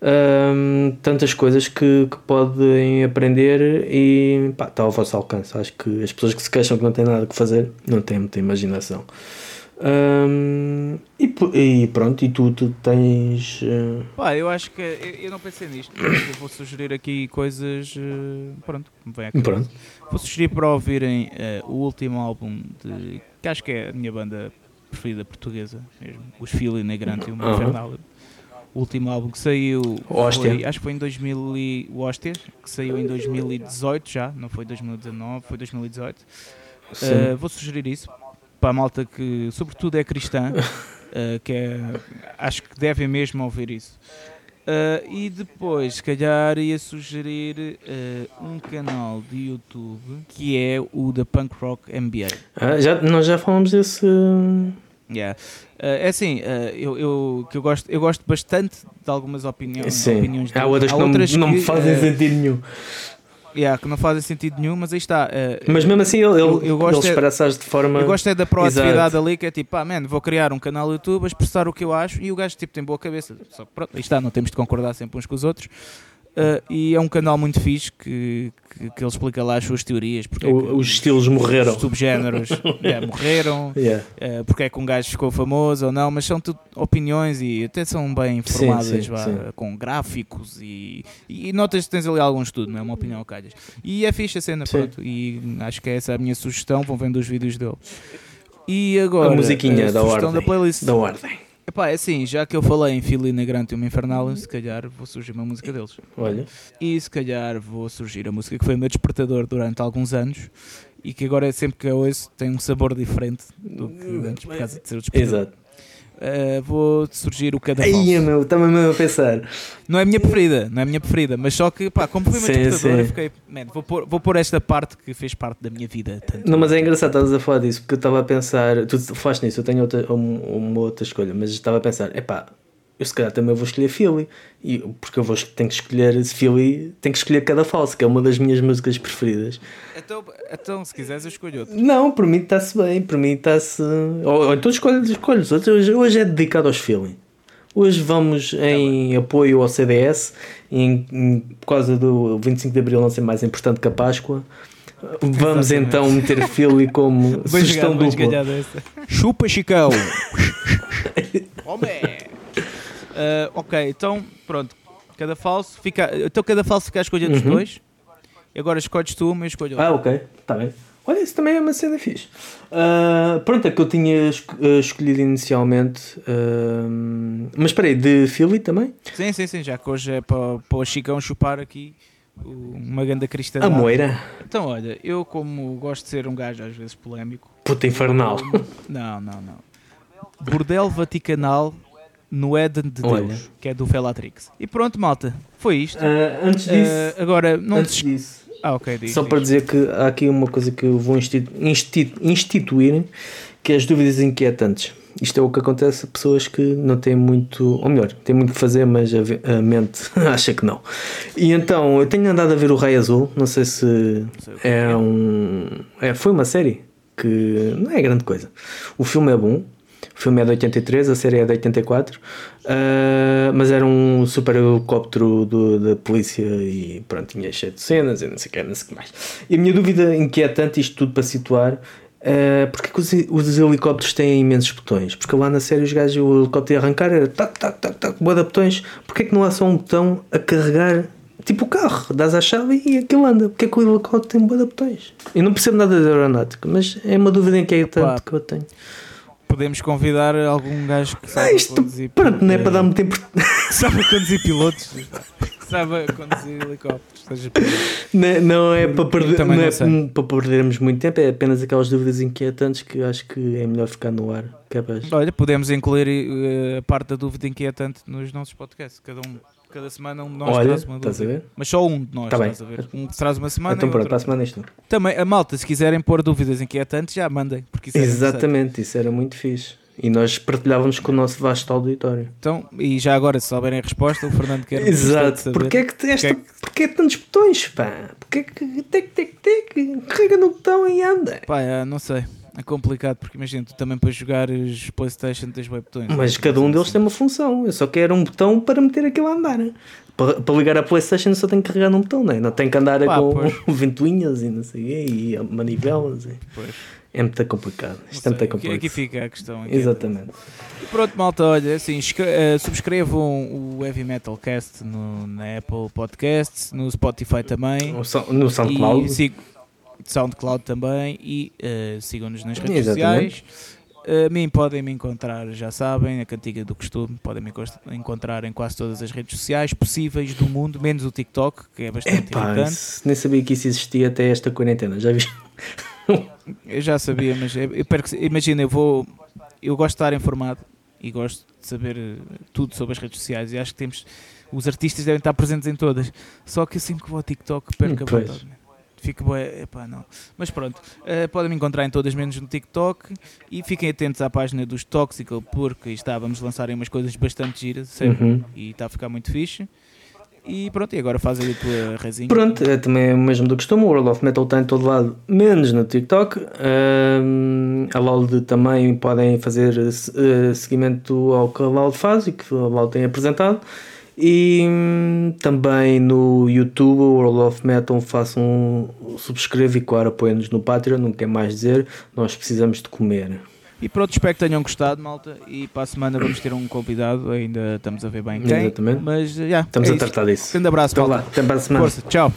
Hum, tantas coisas que, que podem aprender e pá, está ao vosso alcance. Acho que as pessoas que se queixam que não têm nada que fazer não têm muita imaginação. Hum, e, e pronto, e tu, tu tens. eh, Pá, eu acho que eu, eu não pensei nisto. Eu vou sugerir aqui coisas. eh, Pronto, me vem pronto. Vou sugerir para ouvirem eh, o último álbum de. que acho que é a minha banda preferida portuguesa mesmo. Os Fili Negrante e o. Infernal. O último álbum que saiu. Foi, acho que foi em 2000 e, o Hóstia, que saiu em 2018 já, não foi 2019, foi 2018. Sim. Uh, vou sugerir isso para a malta que, sobretudo, é cristã, uh, que é, acho que devem mesmo ouvir isso. Uh, e depois, se calhar, ia sugerir uh, um canal de YouTube que é o da Punk Rock MBA. Ah, já, nós já falamos desse. Yeah. Uh, é assim, uh, eu, eu, que eu, gosto, eu gosto bastante de algumas opiniões. Sim. opiniões Há outras que não, não me que, fazem uh, sentido nenhum. yeah, que não fazem sentido nenhum, mas aí está. Mas mesmo assim, ele, eu- eu gosto ele é- de forma. Eu gosto é da proatividade Exato. ali, que é tipo, ah, man, vou criar um canal YouTube a expressar o que eu acho e o gajo tipo, tem boa cabeça. Só que pronto, aí está, não temos de concordar sempre uns com os outros. Ah, e é um canal muito fixe que, que, que ele explica lá as suas teorias, porque é O- os estilos morreram. os subgéneros é, morreram, Yeah. ah, porque é que um gajo ficou famoso ou não, mas são tudo opiniões e até são bem informadas, sim, vá, sim. com gráficos e, e notas que tens ali algum estudo, não é uma opinião calhas. E é fixe a cena, Sim. pronto, e acho que é essa a minha sugestão, vão vendo os vídeos dele. E agora, A musiquinha a da ordem. da playlist. Da ordem. Epá, é assim, já que eu falei em Philly Negrante e uma Infernal, se calhar vou surgir uma música deles. Olha. E se calhar vou surgir a música que foi o meu despertador durante alguns anos e que agora é sempre que eu ouço tem um sabor diferente do que antes por causa de ser o despertador. Exato. Uh, vou surgir o Cada Aí, meu, estava mesmo a pensar. Não é a minha preferida, não é a minha preferida, mas só que, pá, como despertador, sim. eu fiquei, man, vou pôr, vou pôr esta parte que fez parte da minha vida. Tanto. Não, mas é engraçado estás a falar disso, porque eu estava a pensar, tu falaste nisso, eu tenho outra, um- uma outra escolha, mas estava a pensar, epá, eu se calhar também vou escolher Philly, e, porque eu vou, tenho que escolher Philly, tenho que escolher cada falso, que é uma das minhas músicas preferidas. Então, então, se quiseres, eu escolho outro. Não, por mim está-se bem, por mim está-se. Ou, ou então escolho, escolho os outros. Hoje, hoje é dedicado aos Philly. Hoje vamos em apoio ao CDS, em, em- por causa do 25 de Abril não ser mais importante que a Páscoa. Vamos Exatamente. então meter Philly como Bem sugestão jogado, dupla. Chupa, Chicão! Homem! Uh, ok, então, pronto. Cada falso fica. Então, cada falso fica à escolha dos Uhum. dois. E agora escolhes tu, mas eu escolho outro. Ah, ok, está bem. Olha, isso também é uma cena fixe. Ah, pronto, é que eu tinha ah, escolhido inicialmente. ah, mas espera aí, de Philly também? Sim, sim, sim. Já que hoje é para, para o Chicão chupar aqui uma ganda cristã. A moira. Então, olha, eu, como gosto de ser um gajo às vezes polémico. Puta infernal. Não, não, não. Bordel Vaticanal no Éden de Deus, Olha. que é do Felatrix. E pronto, malta, foi isto. Ah, antes disso. Uh, agora, não antes te... disso. Ah, ok, diz, Só diz. para dizer que há aqui uma coisa que eu vou institu- institu- instituir, que é as dúvidas inquietantes. Isto é o que acontece a pessoas que não têm muito, ou melhor, têm muito que fazer, mas a, mente acha que não. E então, eu tenho andado a ver o Raio Azul, não sei se sei o que é é. um. É, foi uma série que não é grande coisa. O filme é bom, o filme é de 83, a série é de 84, ah, mas era um super helicóptero da polícia e pronto, tinha cheio de cenas e não sei o que, não sei o que mais. E a minha dúvida inquietante, isto tudo para situar, é porque é que os, os helicópteros têm imensos botões? Porque lá na série os gajos, o helicóptero ia arrancar, era tac, tac, tac, tac, boa de botões. Porque é que não há só um botão a carregar? Tipo o carro, dás a chave e aquilo anda. Porque é que o helicóptero tem boa de botões? Eu não percebo nada de aeronáutica, mas é uma dúvida inquietante que eu tenho. Podemos convidar algum gajo que Ah, saiba isto, conduzir. pronto, não é para dar-me tempo. que saiba conduzir pilotos. que saiba conduzir helicópteros. Seja Não, não é para perder, não não é para perdermos muito tempo, é apenas aquelas dúvidas inquietantes que acho que é melhor ficar no ar. Para- Olha, podemos incluir eh, a parte da dúvida inquietante nos nossos podcasts. Cada, um, cada semana um de nós Olha, traz uma estás a dúvida. ver? Mas só um de nós, Tá bem. estás a ver? Um que traz uma semana Então pronto, para a semana isto. Também, a malta, se quiserem pôr dúvidas inquietantes, já mandem. Porque isso é. Exatamente, isso era muito fixe. E nós partilhávamos com o nosso vasto auditório. Então, e já agora, se souberem a resposta, o Fernando quer Exato. Porquê é que esta, Porque porquê tantos botões, pá? Porquê que tic, tic, tic, carrega no botão e anda? Pá, é, não sei. É complicado porque imagina, tu também para jogar os Playstation tens web botões. Mas cada um deles tem uma função. Eu só quero um botão para meter aquilo a andar. Para, para ligar a Playstation só tenho que carregar num botão, não é? Não tenho que andar Pá, com pois. ventoinhas e não sei o quê, e manivelas. E... Pois. É muito complicado. Isto é muito sei, aqui, complexo. aqui fica a questão. aqui. Exatamente. E pronto, malta, olha, assim, escre- eh, subscrevam o Heavy Metal Cast no, na Apple Podcasts, no Spotify também. No No SoundCloud. E sig- SoundCloud também e eh, sigam-nos nas redes Exatamente. sociais. A mim podem me encontrar, já sabem, a cantiga do costume, podem me encontrar em quase todas as redes sociais possíveis do mundo, menos o TikTok, que é bastante Epá, irritante. nem sabia que isso existia até esta quarentena. Já vi? Eu já sabia, mas eu, eu perco- imagina, eu vou. Eu gosto de estar informado e gosto de saber eh, tudo sobre as redes sociais e acho que temos. Os artistas devem estar presentes em todas. Só que assim que vou ao TikTok perco a vontade. Fico bué, epá, não. Mas pronto, eh, podem me encontrar em todas menos no TikTok e fiquem atentos à página dos Toxical porque está, vamos lançar aí umas coisas bastante giras, sempre, Uhum. e está a ficar muito fixe. E pronto, e agora faz aí a tua resinha. Pronto, é também o mesmo do costume. O World of Metal está em todo lado, menos no TikTok. Ahm, a Loud também podem fazer eh, seguimento ao que a Loud faz e que a Loud tem apresentado. E hum, também no YouTube, o World of Metal, façam um e claro, apoiem-nos no Patreon. Não quer mais dizer, nós precisamos de comer. E pronto, espero que tenham gostado, malta. E para a semana vamos ter um convidado, ainda estamos a ver bem quem. Exatamente. Mas já, Estamos é a tratar disso. Grande abraço, Então lá, malta. até para a semana. Força, tchau.